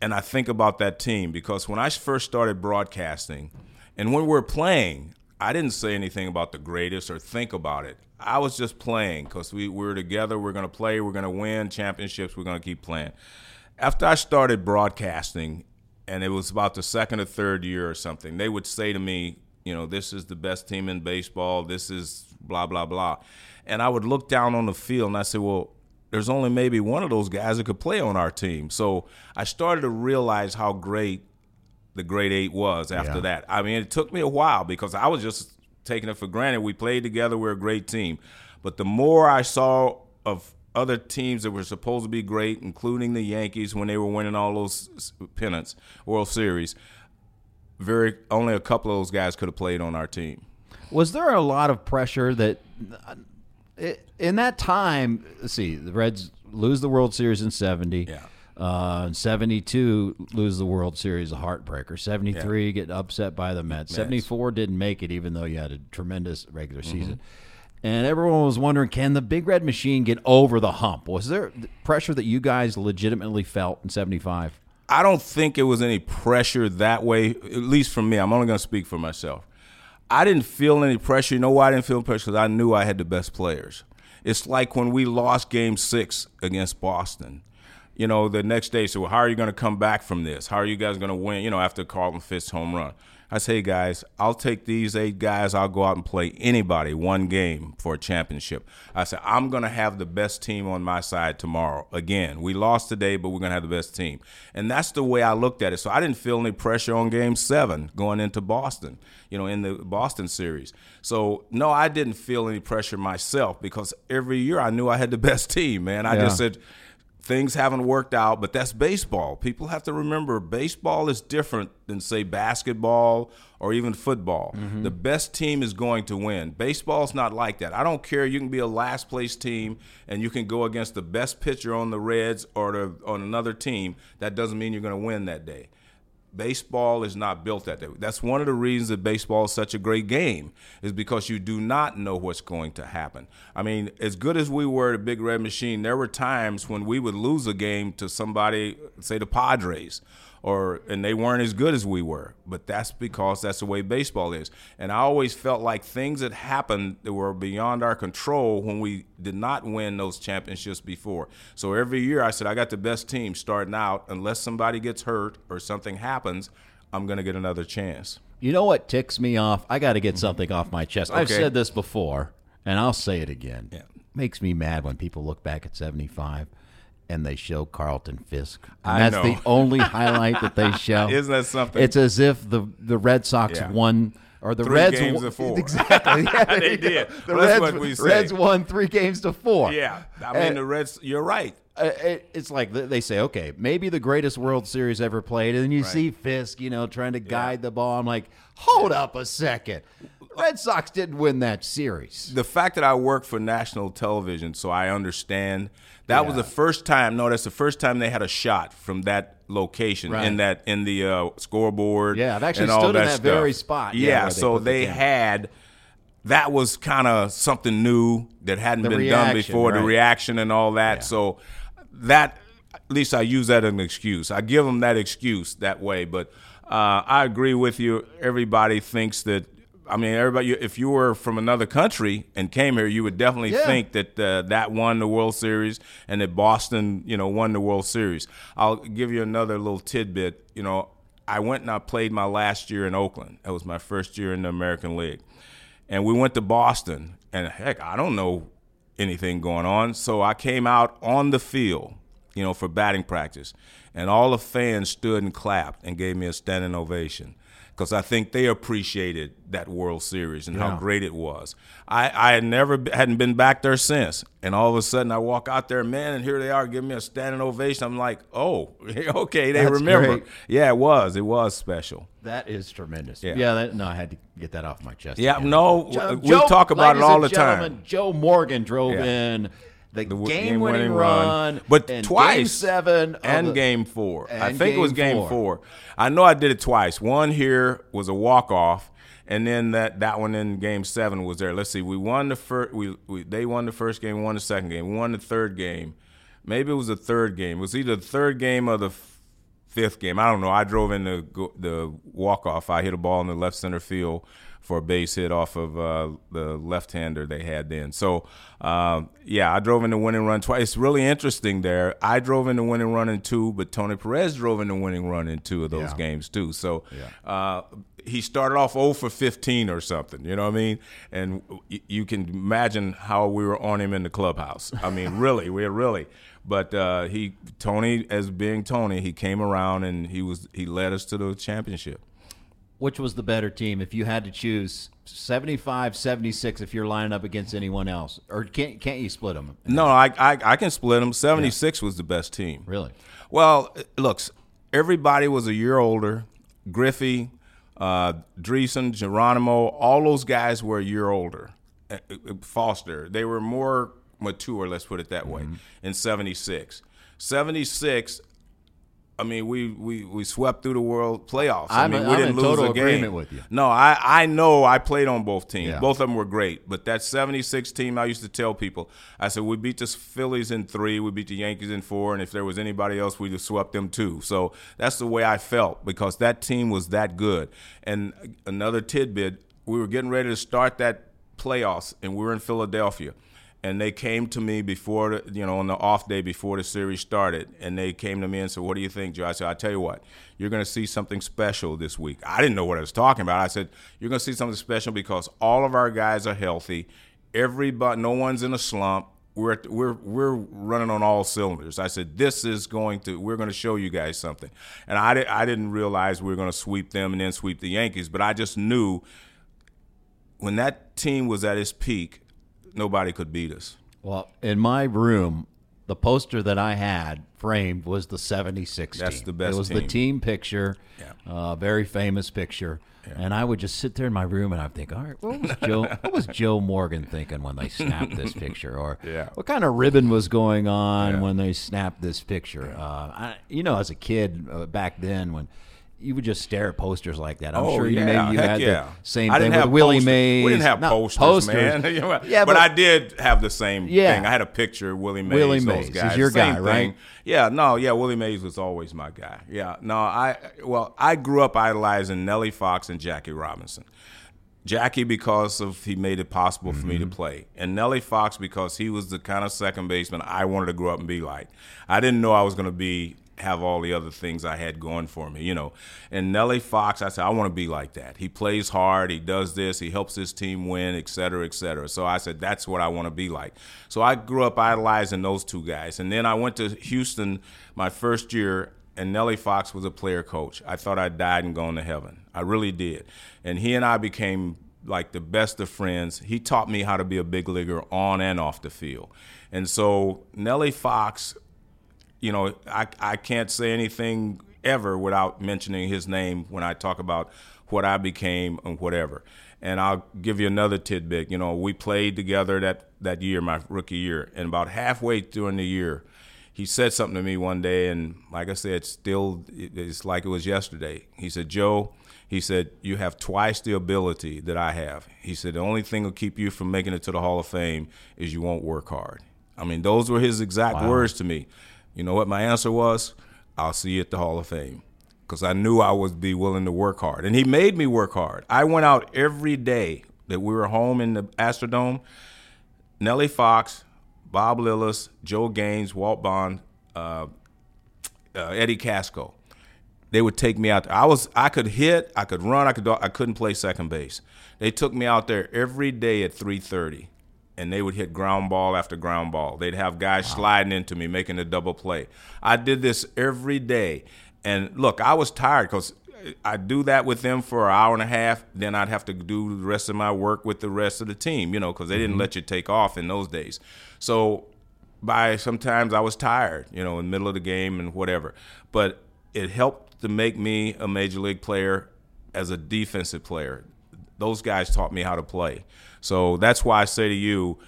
and I think about that team because when I first started broadcasting and when we're playing, I didn't say anything about the greatest or think about it. I was just playing because we, we were together. We're going to play. We're going to win championships. We're going to keep playing. After I started broadcasting, and it was about the second or third year or something, they would say to me, you know, this is the best team in baseball. This is blah, blah, blah. And I would look down on the field and I said, well, there's only maybe one of those guys that could play on our team. So I started to realize how great the great eight was after Yeah. that. I mean, it took me a while because I was just taking it for granted. We played together, we're a great team. But the more I saw of other teams that were supposed to be great, including the Yankees when they were winning all those pennants, World Series, very only a couple of those guys could have played on our team. Was there a lot of pressure that uh, in that time? Let's see, the Reds lose the World Series in '70. Yeah. Uh, 72, lose the World Series, a heartbreaker. 73, get upset by the Mets. 74 didn't make it, even though you had a tremendous regular Mm-hmm. season. And everyone was wondering, can the Big Red Machine get over the hump? Was there pressure that you guys legitimately felt in 75? I don't think it was any pressure that way, at least from me. I'm only going to speak for myself. I didn't feel any pressure. You know why I didn't feel pressure? Because I knew I had the best players. It's like when we lost game six against Boston. You know, the next day, so how are you going to come back from this? How are you guys going to win, you know, after Carlton Fisk's home run? I say, hey guys, I'll take these eight guys. I'll go out and play anybody one game for a championship. I said, I'm going to have the best team on my side tomorrow. Again, we lost today, but we're going to have the best team. And that's the way I looked at it. So I didn't feel any pressure on game seven going into Boston, you know, in the Boston series. So, no, I didn't feel any pressure myself because every year I knew I had the best team, man. I Yeah. just said, things haven't worked out, but that's baseball. People have to remember baseball is different than, say, basketball or even football. Mm-hmm. The best team is going to win. Baseball's not like that. I don't care. You can be a last place team and you can go against the best pitcher on the Reds or the, on another team. That doesn't mean you're going to win that day. Baseball is not built that way. That's one of the reasons that baseball is such a great game, is because you do not know what's going to happen. I mean, as good as we were at Big Red Machine, there were times when we would lose a game to somebody, say the Padres, or and they weren't as good as we were. But that's because that's the way baseball is. And I always felt like things that happened that were beyond our control when we did not win those championships before. So every year I said I got the best team starting out. Unless somebody gets hurt or something happens, I'm going to get another chance. You know what ticks me off? I got to get something off my chest. I've said this before, and I'll say it again. Yeah. Makes me mad when people look back at 75 and they show Carlton Fisk. And I that's know. the only highlight that they show. Isn't that something? It's as if the the Red Sox Yeah. won or the Three Reds games won, to four. Exactly. Yeah, They did. The Well, Reds, we. Reds won 3 games to 4. yeah, I mean And- the Reds. You're right. uh, it, it's like they say, okay, maybe the greatest World Series ever played, and then you see Fisk, you know, trying to guide the ball. I'm like, hold up a second, Red Sox didn't win that series. the fact that I work for national television, so I understand. That was the first time. No, that's the first time they had a shot from that location Right. in that in the uh, scoreboard. Yeah, I've actually stood in that very spot, yeah, Yeah, where they so they had. That was kind of something new that hadn't The been reaction, done before. right. The reaction and all that. So that at least I use that as an excuse. I give them that excuse that way. But uh, I agree with you. Everybody thinks that. I mean, everybody. If you were from another country and came here, you would definitely Yeah. think that uh, that won the World Series and that Boston, you know, won the World Series. I'll give you another little tidbit. You know, I went and I played my last year in Oakland. That was my first year in the American League, and we went to Boston. And heck, I don't know anything going on, so I came out on the field, you know, for batting practice, and all the fans stood and clapped and gave me a standing ovation because I think they appreciated that World Series and how great it was. I, I had never hadn't been back there since, and all of a sudden I walk out there, man, and here they are giving me a standing ovation. I'm like, oh, okay, they That's remember. great. Yeah, it was, it was special. That is tremendous. Yeah. Yeah, that, no, I had to get that off my chest. Yeah, again. no, Joe- we Joe- talk about it all the time. Joe Morgan drove Yeah. in the, The w- game-winning game-winning run, run, but twice. game seven and the- game four. I think it was game game four. four. I know I did it twice. One here was a walk off, and then that that one in game seven was there. Let's see, we won the first. We, we they won the first game, won the second game, won the third game. Maybe it was the third game. It was either the third game or the fifth game. I don't know. I drove in the the walk off. I hit a ball in the left center field for a base hit off of uh, the left hander they had then. So um, yeah, I drove in the winning run twice. It's really interesting there. I drove in the winning run in two, but Tony Perez drove in the winning run in two of those Yeah. games too. So uh, he started off 0 for 15 or something. You know what I mean? And y- you can imagine how we were on him in the clubhouse. I mean, really, we're really. But uh, he, Tony, as being Tony, he came around and he was he led us to the championship. Which was the better team if you had to choose 75, 76 if you're lining up against anyone else? Or can't, can't you split them? No, I I, I can split them. 76 was the best team. Really? Well, looks, everybody was a year older. Griffey, uh, Driessen, Geronimo, all those guys were a year older. Uh, uh, Foster, they were more mature, let's put it that way, in 76. 76, I mean, we, we, we swept through the world playoffs. I I'm- mean, we I'm didn't lose total a game. agreement with you. No, I, I know I played on both teams. Yeah. Both of them were great. But that 76 team, I used to tell people, I said, we beat the Phillies in three, we beat the Yankees in four, and if there was anybody else, we'd have swept them too. So that's the way I felt because that team was that good. And another tidbit, we were getting ready to start that playoffs, and we were in Philadelphia and they came to me before the, you know on the off day before the series started and they came to me and said what do you think joe? I said i tell you what you're going to see something special this week. I didn't know what i was talking about. I said you're going to see something special because all of our guys are healthy. Everybody no one's in a slump. We're, we're, we're running on all cylinders. I said, this is going to, we're going to show you guys something. And I, di- I didn't realize we were going to sweep them and then sweep the Yankees, but I just knew when that team was at its peak, nobody could beat us. Well, in my room, the poster that I had framed was the 76 That's team. the best It was the team. team picture, Yeah. uh, very famous picture. And I would just sit there in my room and I'd think, all right, what was Joe, what was Joe Morgan thinking when they snapped this picture? Or Yeah. what kind of ribbon was going on Yeah. when they snapped this picture? Uh, I, you know, as a kid uh, back then, when you would just stare at posters like that. I'm oh, sure you yeah. maybe you Heck had yeah. the same I thing didn't with have Willie posters. Mays. We didn't have No, posters, man. yeah, but, but, I did have the same Yeah. thing. I had a picture of Willie Mays. Willie those Mays is your Same guy, right? Yeah, no, yeah, Willie Mays was always my guy. Yeah, no, I well, I grew up idolizing Nellie Fox and Jackie Robinson. Jackie because of he made it possible for Mm-hmm. me to play, and Nellie Fox because he was the kind of second baseman I wanted to grow up and be like. I didn't know I was going to be have all the other things I had going for me, you know. And Nellie Fox, I said I want to be like that. He plays hard, he does this, he helps his team win, et cetera, et cetera. So I said that's what I want to be like. So I grew up idolizing those two guys, and then I went to Houston my first year and Nellie Fox was a player coach. I thought I died and gone to heaven. I really did. And he and I became like the best of friends. He taught me how to be a big leaguer on and off the field. And so Nellie Fox, you know, I, I can't say anything ever without mentioning his name when I talk about what I became and whatever. And I'll give you another tidbit. You know, we played together that, that year, my rookie year, and about halfway during the year, he said something to me one day, and like I said, still it's like it was yesterday. He said, "Joe," he said, "you have twice the ability that I have." He said, "The only thing will keep you from making it to the Hall of Fame is you won't work hard." I mean, those were his exact words to me. You know what my answer was? I'll see you at the Hall of Fame. Because I knew I would be willing to work hard. And he made me work hard. I went out every day that we were home in the Astrodome. Nellie Fox, Bob Lillis, Joe Gaines, Walt Bond, uh, uh, Eddie Kasko. They would take me out. There. I was I could hit, I could run, I could I couldn't play second base. They took me out there every day at 3:30 and they would hit ground ball after ground ball. They'd have guys wow. sliding into me, making a double play. I did this every day. And look, I was tired because I'd do that with them for an hour and a half. Then I'd have to do the rest of my work with the rest of the team, you know, because they didn't mm-hmm. let you take off in those days. So by sometimes I was tired, you know, in the middle of the game and whatever. But it helped to make me a major league player as a defensive player. Those guys taught me how to play. So that's why I say to you,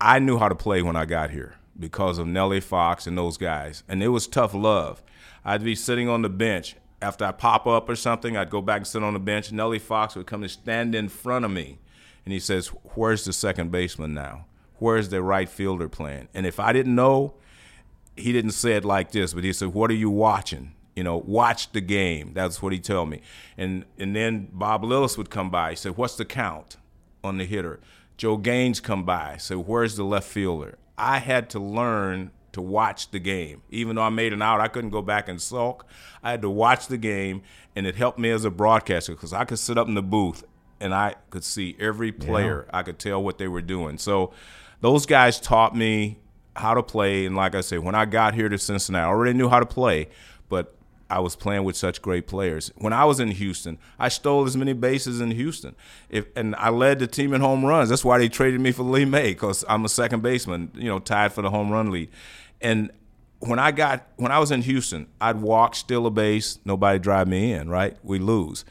I knew how to play when I got here because of Nellie Fox and those guys. And it was tough love. I'd be sitting on the bench. After I pop up or something, I'd go back and sit on the bench. Nellie Fox would come and stand in front of me. And he says, Where's the second baseman now? Where's the right fielder playing? And if I didn't know, he didn't say it like this, but he said, What are you watching? You know, watch the game. That's what he told me. And and then Bob Lillis would come by. He said, What's the count? on the hitter. Joe Gaines come by, say, where's the left fielder? I had to learn to watch the game. Even though I made an out, I couldn't go back and sulk. I had to watch the game, and it helped me as a broadcaster because I could sit up in the booth and I could see every player. Yeah. I could tell what they were doing. So those guys taught me how to play. And like I said, when I got here to Cincinnati, I already knew how to play, but I was playing with such great players. When I was in Houston, I stole as many bases in Houston, if, and I led the team in home runs. That's why they traded me for Lee May because I'm a second baseman, you know, tied for the home run lead. And when I got when I was in Houston, I'd walk, steal a base, nobody drive me in, right? We lose.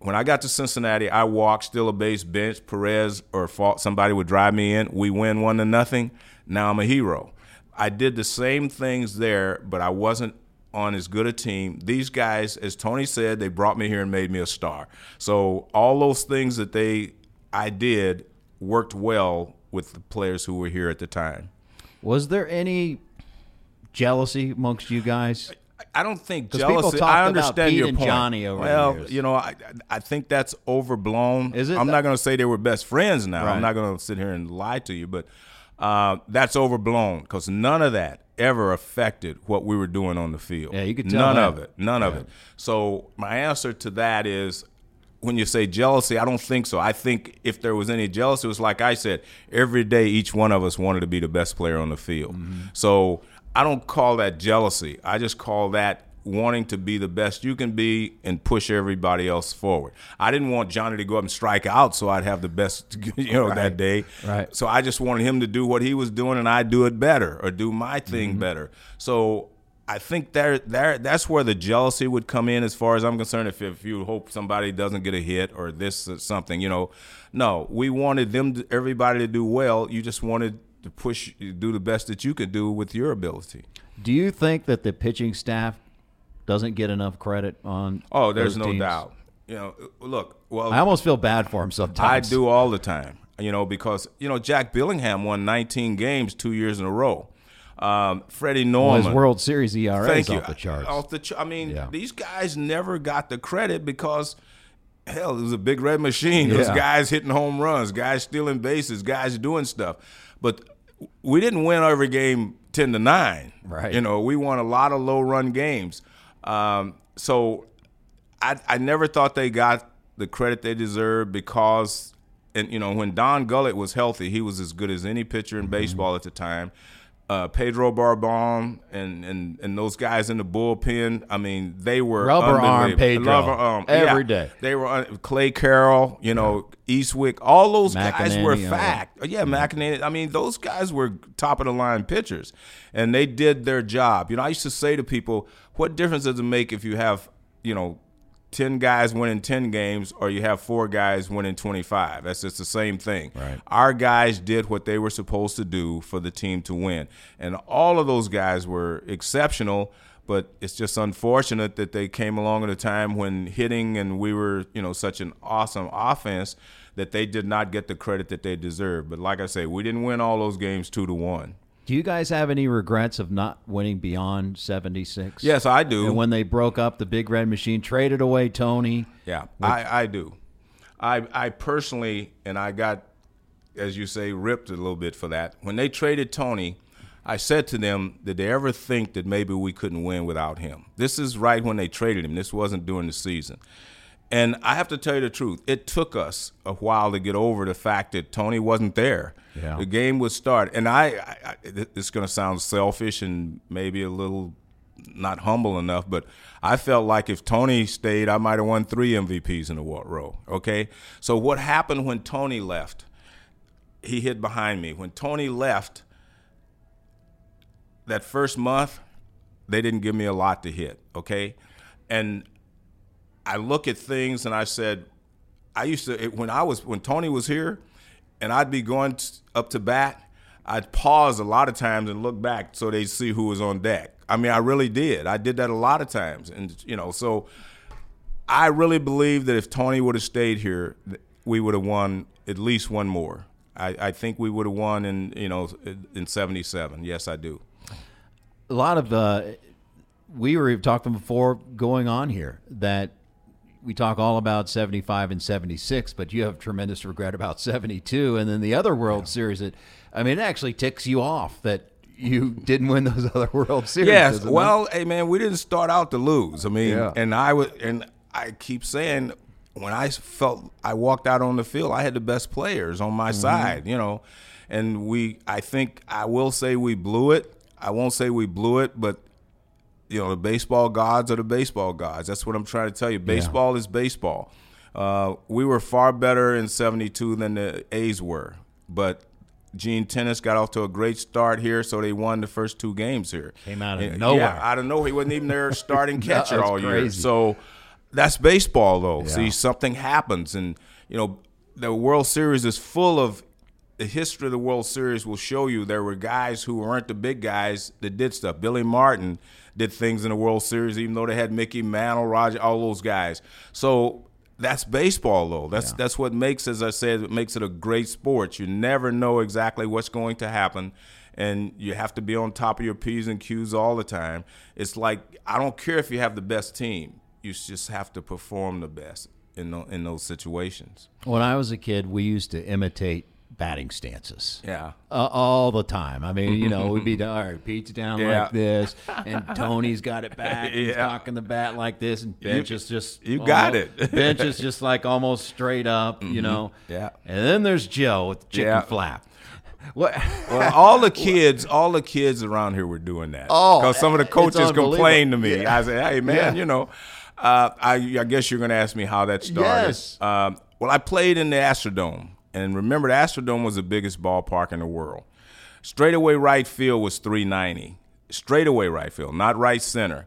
When I got to Cincinnati, I walk, steal a base, bench Perez or somebody would drive me in. We win one to nothing. Now I'm a hero. I did the same things there, but I wasn't on as good a team. These guys, as Tony said, they brought me here and made me a star. So all those things that they I did worked well with the players who were here at the time. Was there any jealousy amongst you guys? I don't think jealousy. I understand your point. Johnny over well, you know, I I think that's overblown. Is it? I'm not going to say they were best friends now. Right. I'm not going to sit here and lie to you, but uh, that's overblown because none of that ever affected what we were doing on the field. Yeah, you could tell none that. of it. None yeah. of it. So my answer to that is when you say jealousy, I don't think so. I think if there was any jealousy, it was like I said, every day each one of us wanted to be the best player on the field. Mm-hmm. So I don't call that jealousy. I just call that wanting to be the best you can be and push everybody else forward. I didn't want Johnny to go up and strike out so I'd have the best, you know, right. that day. Right. So I just wanted him to do what he was doing and I do it better or do my thing mm-hmm. better. So I think there, there, that's where the jealousy would come in, as far as I'm concerned. If, if you hope somebody doesn't get a hit or this or something, you know, no, we wanted them, to, everybody to do well. You just wanted to push, do the best that you could do with your ability. Do you think that the pitching staff doesn't get enough credit on. Oh, there's no teams. doubt. You know, look. Well, I almost feel bad for him sometimes. I do all the time. You know, because you know Jack Billingham won 19 games two years in a row. Um, Freddie Norman, well, his World Series ERA Thank is off the charts. Off the, ch- I mean, yeah. these guys never got the credit because hell, it was a big red machine. Those yeah. guys hitting home runs, guys stealing bases, guys doing stuff. But we didn't win every game ten to nine. Right. You know, we won a lot of low run games. Um, so I, I never thought they got the credit they deserved because, and you know, when Don Gullett was healthy, he was as good as any pitcher in mm-hmm. baseball at the time uh, Pedro Borbon and, and and those guys in the bullpen. I mean, they were rubber arm Pedro rubber arm every yeah, day. They were Clay Carroll, you know, yeah. Eastwick. All those McEnaney, guys were fact. Yeah, yeah, McEnaney. I mean, those guys were top of the line pitchers, and they did their job. You know, I used to say to people, "What difference does it make if you have you know 10 guys winning 10 games or you have four guys winning 25. That's just the same thing. Right. Our guys did what they were supposed to do for the team to win. And all of those guys were exceptional, but it's just unfortunate that they came along at a time when hitting and we were, you know, such an awesome offense that they did not get the credit that they deserved. But like I say, we didn't win all those games 2 to 1. Do you guys have any regrets of not winning beyond 76? Yes, I do. And when they broke up the Big Red Machine, traded away Tony. Yeah, I, I do. I I personally, and I got, as you say, ripped a little bit for that. When they traded Tony, I said to them, did they ever think that maybe we couldn't win without him? This is right when they traded him. This wasn't during the season. And I have to tell you the truth, it took us a while to get over the fact that Tony wasn't there. Yeah. The game would start, and I, I, I it's going to sound selfish and maybe a little not humble enough, but I felt like if Tony stayed, I might have won three MVPs in a row. Okay, so what happened when Tony left? He hid behind me. When Tony left, that first month, they didn't give me a lot to hit. Okay, and I look at things and I said, I used to when I was when Tony was here, and I'd be going up to bat. I'd pause a lot of times and look back so they'd see who was on deck. I mean, I really did. I did that a lot of times, and you know, so I really believe that if Tony would have stayed here, we would have won at least one more. I, I think we would have won in you know in '77. Yes, I do. A lot of uh, we were talking before going on here that we talk all about 75 and 76, but you have tremendous regret about 72. And then the other World yeah. Series that, I mean, it actually ticks you off that you didn't win those other World Series. Yes. Well, it? hey, man, we didn't start out to lose. I mean, yeah. and I was, and I keep saying, when I felt I walked out on the field, I had the best players on my mm-hmm. side, you know, and we, I think I will say we blew it. I won't say we blew it, but you know, the baseball gods are the baseball gods. That's what I'm trying to tell you. Baseball yeah. is baseball. Uh, we were far better in 72 than the A's were. But Gene Tenace got off to a great start here, so they won the first two games here. Came out of and, nowhere. Yeah, out of nowhere. He wasn't even their starting catcher all crazy. year. So that's baseball, though. Yeah. See, something happens. And, you know, the World Series is full of the history of the World Series will show you there were guys who weren't the big guys that did stuff. Billy Martin – did things in the World Series, even though they had Mickey Mantle, Roger, all those guys. So that's baseball, though. That's yeah. that's what makes, as I said, it makes it a great sport. You never know exactly what's going to happen, and you have to be on top of your p's and q's all the time. It's like I don't care if you have the best team; you just have to perform the best in the, in those situations. When I was a kid, we used to imitate batting stances. Yeah. Uh, all the time. I mean, you know, we'd be all right, Pete's down yeah. like this, and Tony's got it back, yeah. he's cocking the bat like this, and Bench you, is just you almost, got it. Bench is just like almost straight up, you mm-hmm. know. Yeah. And then there's Joe with the chicken yeah. flap. What? well, all the kids, all the kids around here were doing that. Oh, because some of the coaches complained to me. I said, "Hey, man, you know, uh, I, I, guess you're going to ask me how that started." Yes. Um, well, I played in the Astrodome and remember, the Astrodome was the biggest ballpark in the world. Straightaway right field was 390. Straightaway right field, not right center.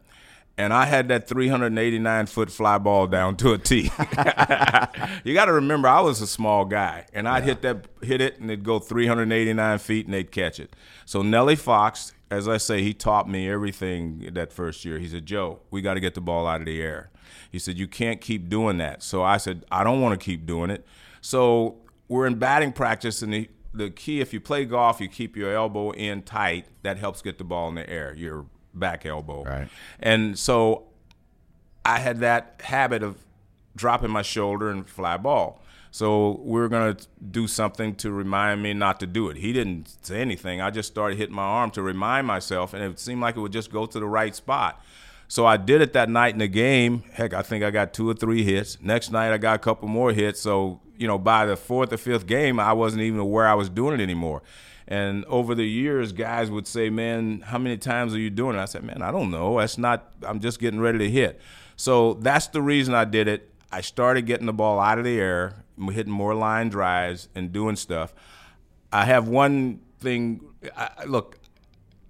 And I had that 389 foot fly ball down to a tee. you got to remember, I was a small guy, and I'd yeah. hit that, hit it, and it'd go 389 feet, and they'd catch it. So Nellie Fox, as I say, he taught me everything that first year. He said, "Joe, we got to get the ball out of the air." He said, "You can't keep doing that." So I said, "I don't want to keep doing it." So we're in batting practice, and the, the key, if you play golf, you keep your elbow in tight. That helps get the ball in the air, your back elbow. Right. And so I had that habit of dropping my shoulder and fly ball. So we are going to do something to remind me not to do it. He didn't say anything. I just started hitting my arm to remind myself, and it seemed like it would just go to the right spot. So I did it that night in the game. Heck, I think I got two or three hits. Next night I got a couple more hits. So you know, by the fourth or fifth game, I wasn't even aware I was doing it anymore. And over the years, guys would say, "Man, how many times are you doing it?" I said, "Man, I don't know. That's not. I'm just getting ready to hit." So that's the reason I did it. I started getting the ball out of the air, hitting more line drives, and doing stuff. I have one thing. I, look,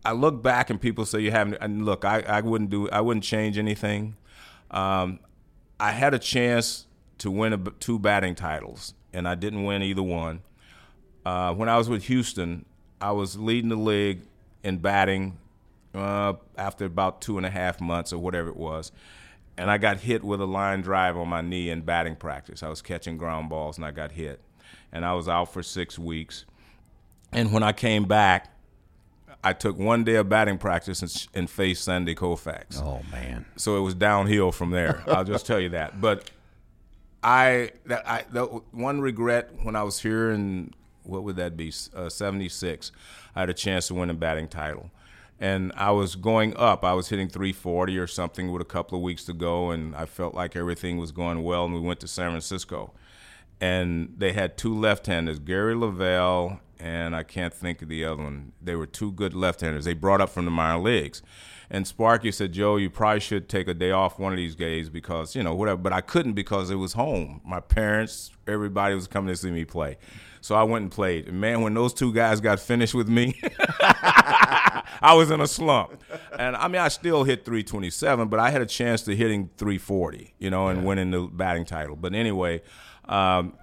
I look back and people say you haven't. And look, I, I wouldn't do. I wouldn't change anything. Um, I had a chance to win a, two batting titles, and I didn't win either one. Uh, when I was with Houston, I was leading the league in batting uh, after about two and a half months or whatever it was. And I got hit with a line drive on my knee in batting practice. I was catching ground balls and I got hit. And I was out for six weeks. And when I came back, I took one day of batting practice and, and faced Sandy Koufax. Oh man! So it was downhill from there. I'll just tell you that. But I that I that one regret when I was here in what would that be? Uh, 76 I had a chance to win a batting title. And I was going up. I was hitting 340 or something with a couple of weeks to go and I felt like everything was going well and we went to San Francisco. And they had two left-handers Gary Lavelle and I can't think of the other one. They were two good left-handers. They brought up from the minor leagues and Sparky said, Joe, you probably should take a day off one of these days because, you know, whatever. But I couldn't because it was home. My parents, everybody was coming to see me play. So I went and played. And man, when those two guys got finished with me, I was in a slump. And I mean, I still hit 327, but I had a chance to hitting 340, you know, and yeah. winning the batting title. But anyway, um,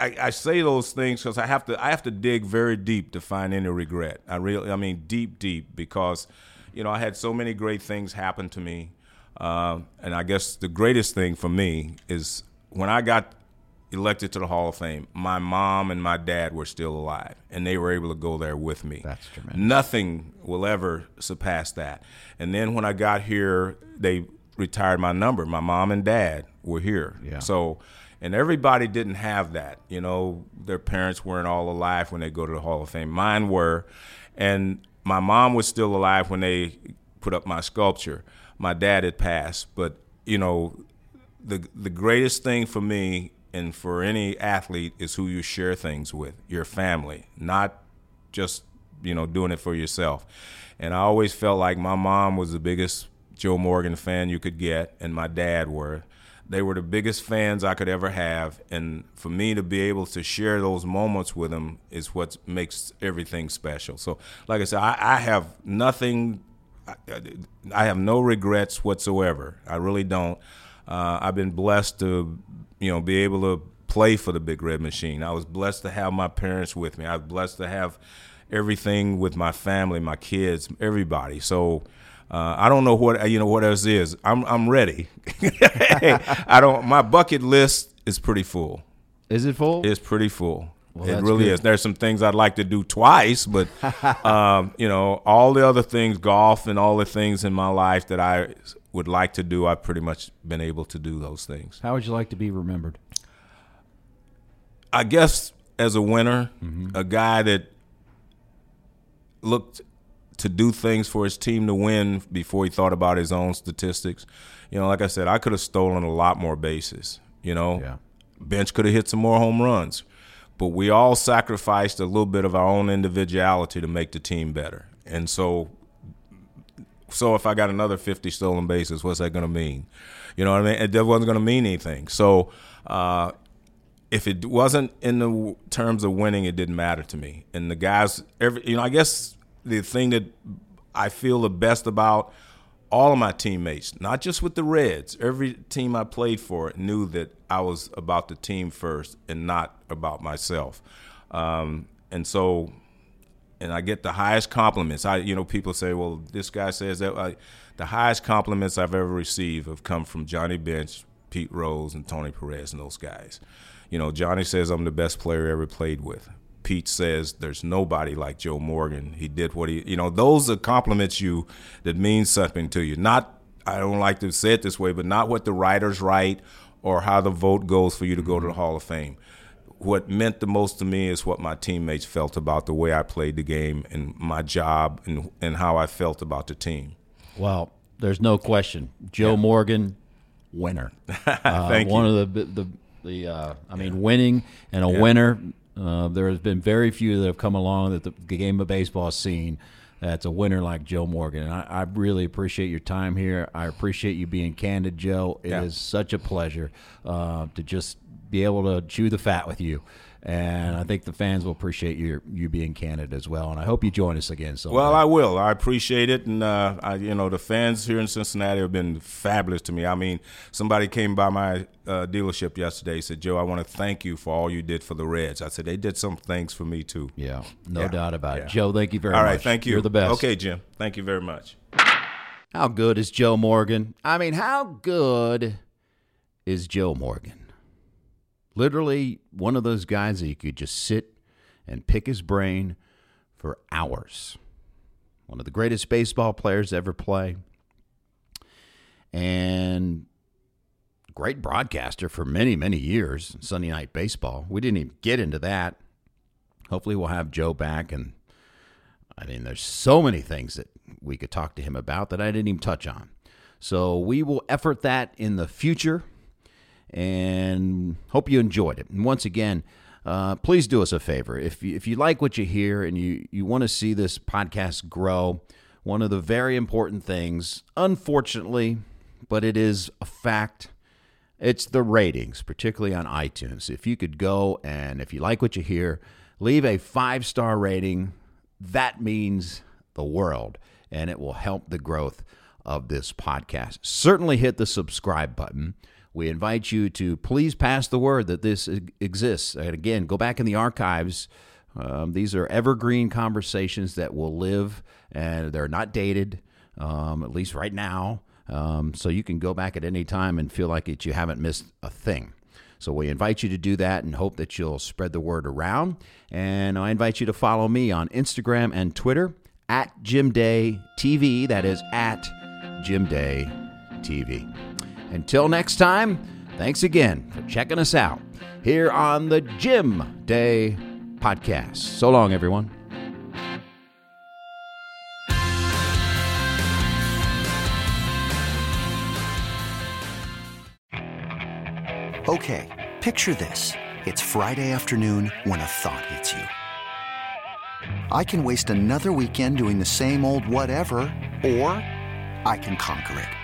I, I, say those things because I have to I have to dig very deep to find any regret. I really I mean deep deep because you know, I had so many great things happen to me. Uh, and I guess the greatest thing for me is when I got elected to the Hall of Fame, my mom and my dad were still alive, and they were able to go there with me. That's tremendous. Nothing will ever surpass that. And then when I got here, they retired my number. My mom and dad were here. Yeah. So, and everybody didn't have that. You know, their parents weren't all alive when they go to the Hall of Fame. Mine were, and my mom was still alive when they put up my sculpture. My dad had passed, but you know, the the greatest thing for me and for any athlete is who you share things with, your family, not just you know doing it for yourself. And I always felt like my mom was the biggest Joe Morgan fan you could get, and my dad were. They were the biggest fans I could ever have, and for me to be able to share those moments with them is what makes everything special. So, like I said, I, I have nothing. I, I, have no regrets whatsoever. I really don't. Uh, I've been blessed to, you know, be able to play for the Big Red Machine. I was blessed to have my parents with me. I was blessed to have everything with my family, my kids, everybody. So uh, I don't know what you know what else is. I'm I'm ready. I don't. My bucket list is pretty full. Is it full? It's pretty full. Well, it really good. is. There's some things I'd like to do twice, but um, you know, all the other things, golf and all the things in my life that I would like to do, I've pretty much been able to do those things. How would you like to be remembered? I guess as a winner, mm-hmm. a guy that looked to do things for his team to win before he thought about his own statistics. You know, like I said, I could have stolen a lot more bases. You know, yeah. Bench could have hit some more home runs, but we all sacrificed a little bit of our own individuality to make the team better. And so, so if I got another 50 stolen bases, what's that going to mean? You know what I mean? It wasn't going to mean anything. So. Uh, if it wasn't in the terms of winning, it didn't matter to me. And the guys, every you know, I guess the thing that I feel the best about all of my teammates, not just with the Reds. Every team I played for knew that I was about the team first and not about myself. Um, and so, and I get the highest compliments. I, you know, people say, "Well, this guy says that." I, the highest compliments I've ever received have come from Johnny Bench, Pete Rose, and Tony Perez, and those guys. You know, Johnny says I'm the best player ever played with. Pete says there's nobody like Joe Morgan. He did what he, you know, those are compliments you that means something to you. Not, I don't like to say it this way, but not what the writers write or how the vote goes for you to go to the Hall of Fame. What meant the most to me is what my teammates felt about the way I played the game and my job and, and how I felt about the team. Well, there's no question. Joe yeah. Morgan, winner. Uh, Thank one you. of the the the uh, I mean, winning and a yeah. winner uh, there has been very few that have come along that the, game of baseball has seen that's a winner like Joe Morgan. And I, I, really appreciate your time here. I appreciate you being candid, Joe. It yeah. is such a pleasure uh, to just be able to chew the fat with you and I think the fans will appreciate you you being candid as well. And I hope you join us again. So well, I will. I appreciate it, and uh, I, you know the fans here in Cincinnati have been fabulous to me. I mean, somebody came by my uh, dealership yesterday said, "Joe, I want to thank you for all you did for the Reds." I said they did some things for me too. Yeah, no yeah. doubt about yeah. it. Joe, thank you very all much. All right, thank you. You're the best. Okay, Jim. Thank you very much. How good is Joe Morgan? I mean, how good is Joe Morgan? Literally one of those guys that you could just sit and pick his brain for hours. One of the greatest baseball players ever play. And great broadcaster for many, many years, Sunday Night Baseball. We didn't even get into that. Hopefully, we'll have Joe back. And I mean, there's so many things that we could talk to him about that I didn't even touch on. So we will effort that in the future and hope you enjoyed it. And once again, uh, please do us a favor. If you, if you like what you hear and you, you want to see this podcast grow, one of the very important things, unfortunately, but it is a fact, it's the ratings, particularly on iTunes. If you could go and if you like what you hear, leave a five star rating. That means the world, and it will help the growth of this podcast. Certainly hit the subscribe button. We invite you to please pass the word that this exists. And again, go back in the archives. Um, these are evergreen conversations that will live, and they're not dated, um, at least right now. Um, so you can go back at any time and feel like it, you haven't missed a thing. So we invite you to do that and hope that you'll spread the word around. And I invite you to follow me on Instagram and Twitter at Jim Day TV. That is at Jim Day TV. Until next time, thanks again for checking us out here on the Jim Day Podcast. So long, everyone. Okay, picture this. It's Friday afternoon when a thought hits you. I can waste another weekend doing the same old whatever, or I can conquer it.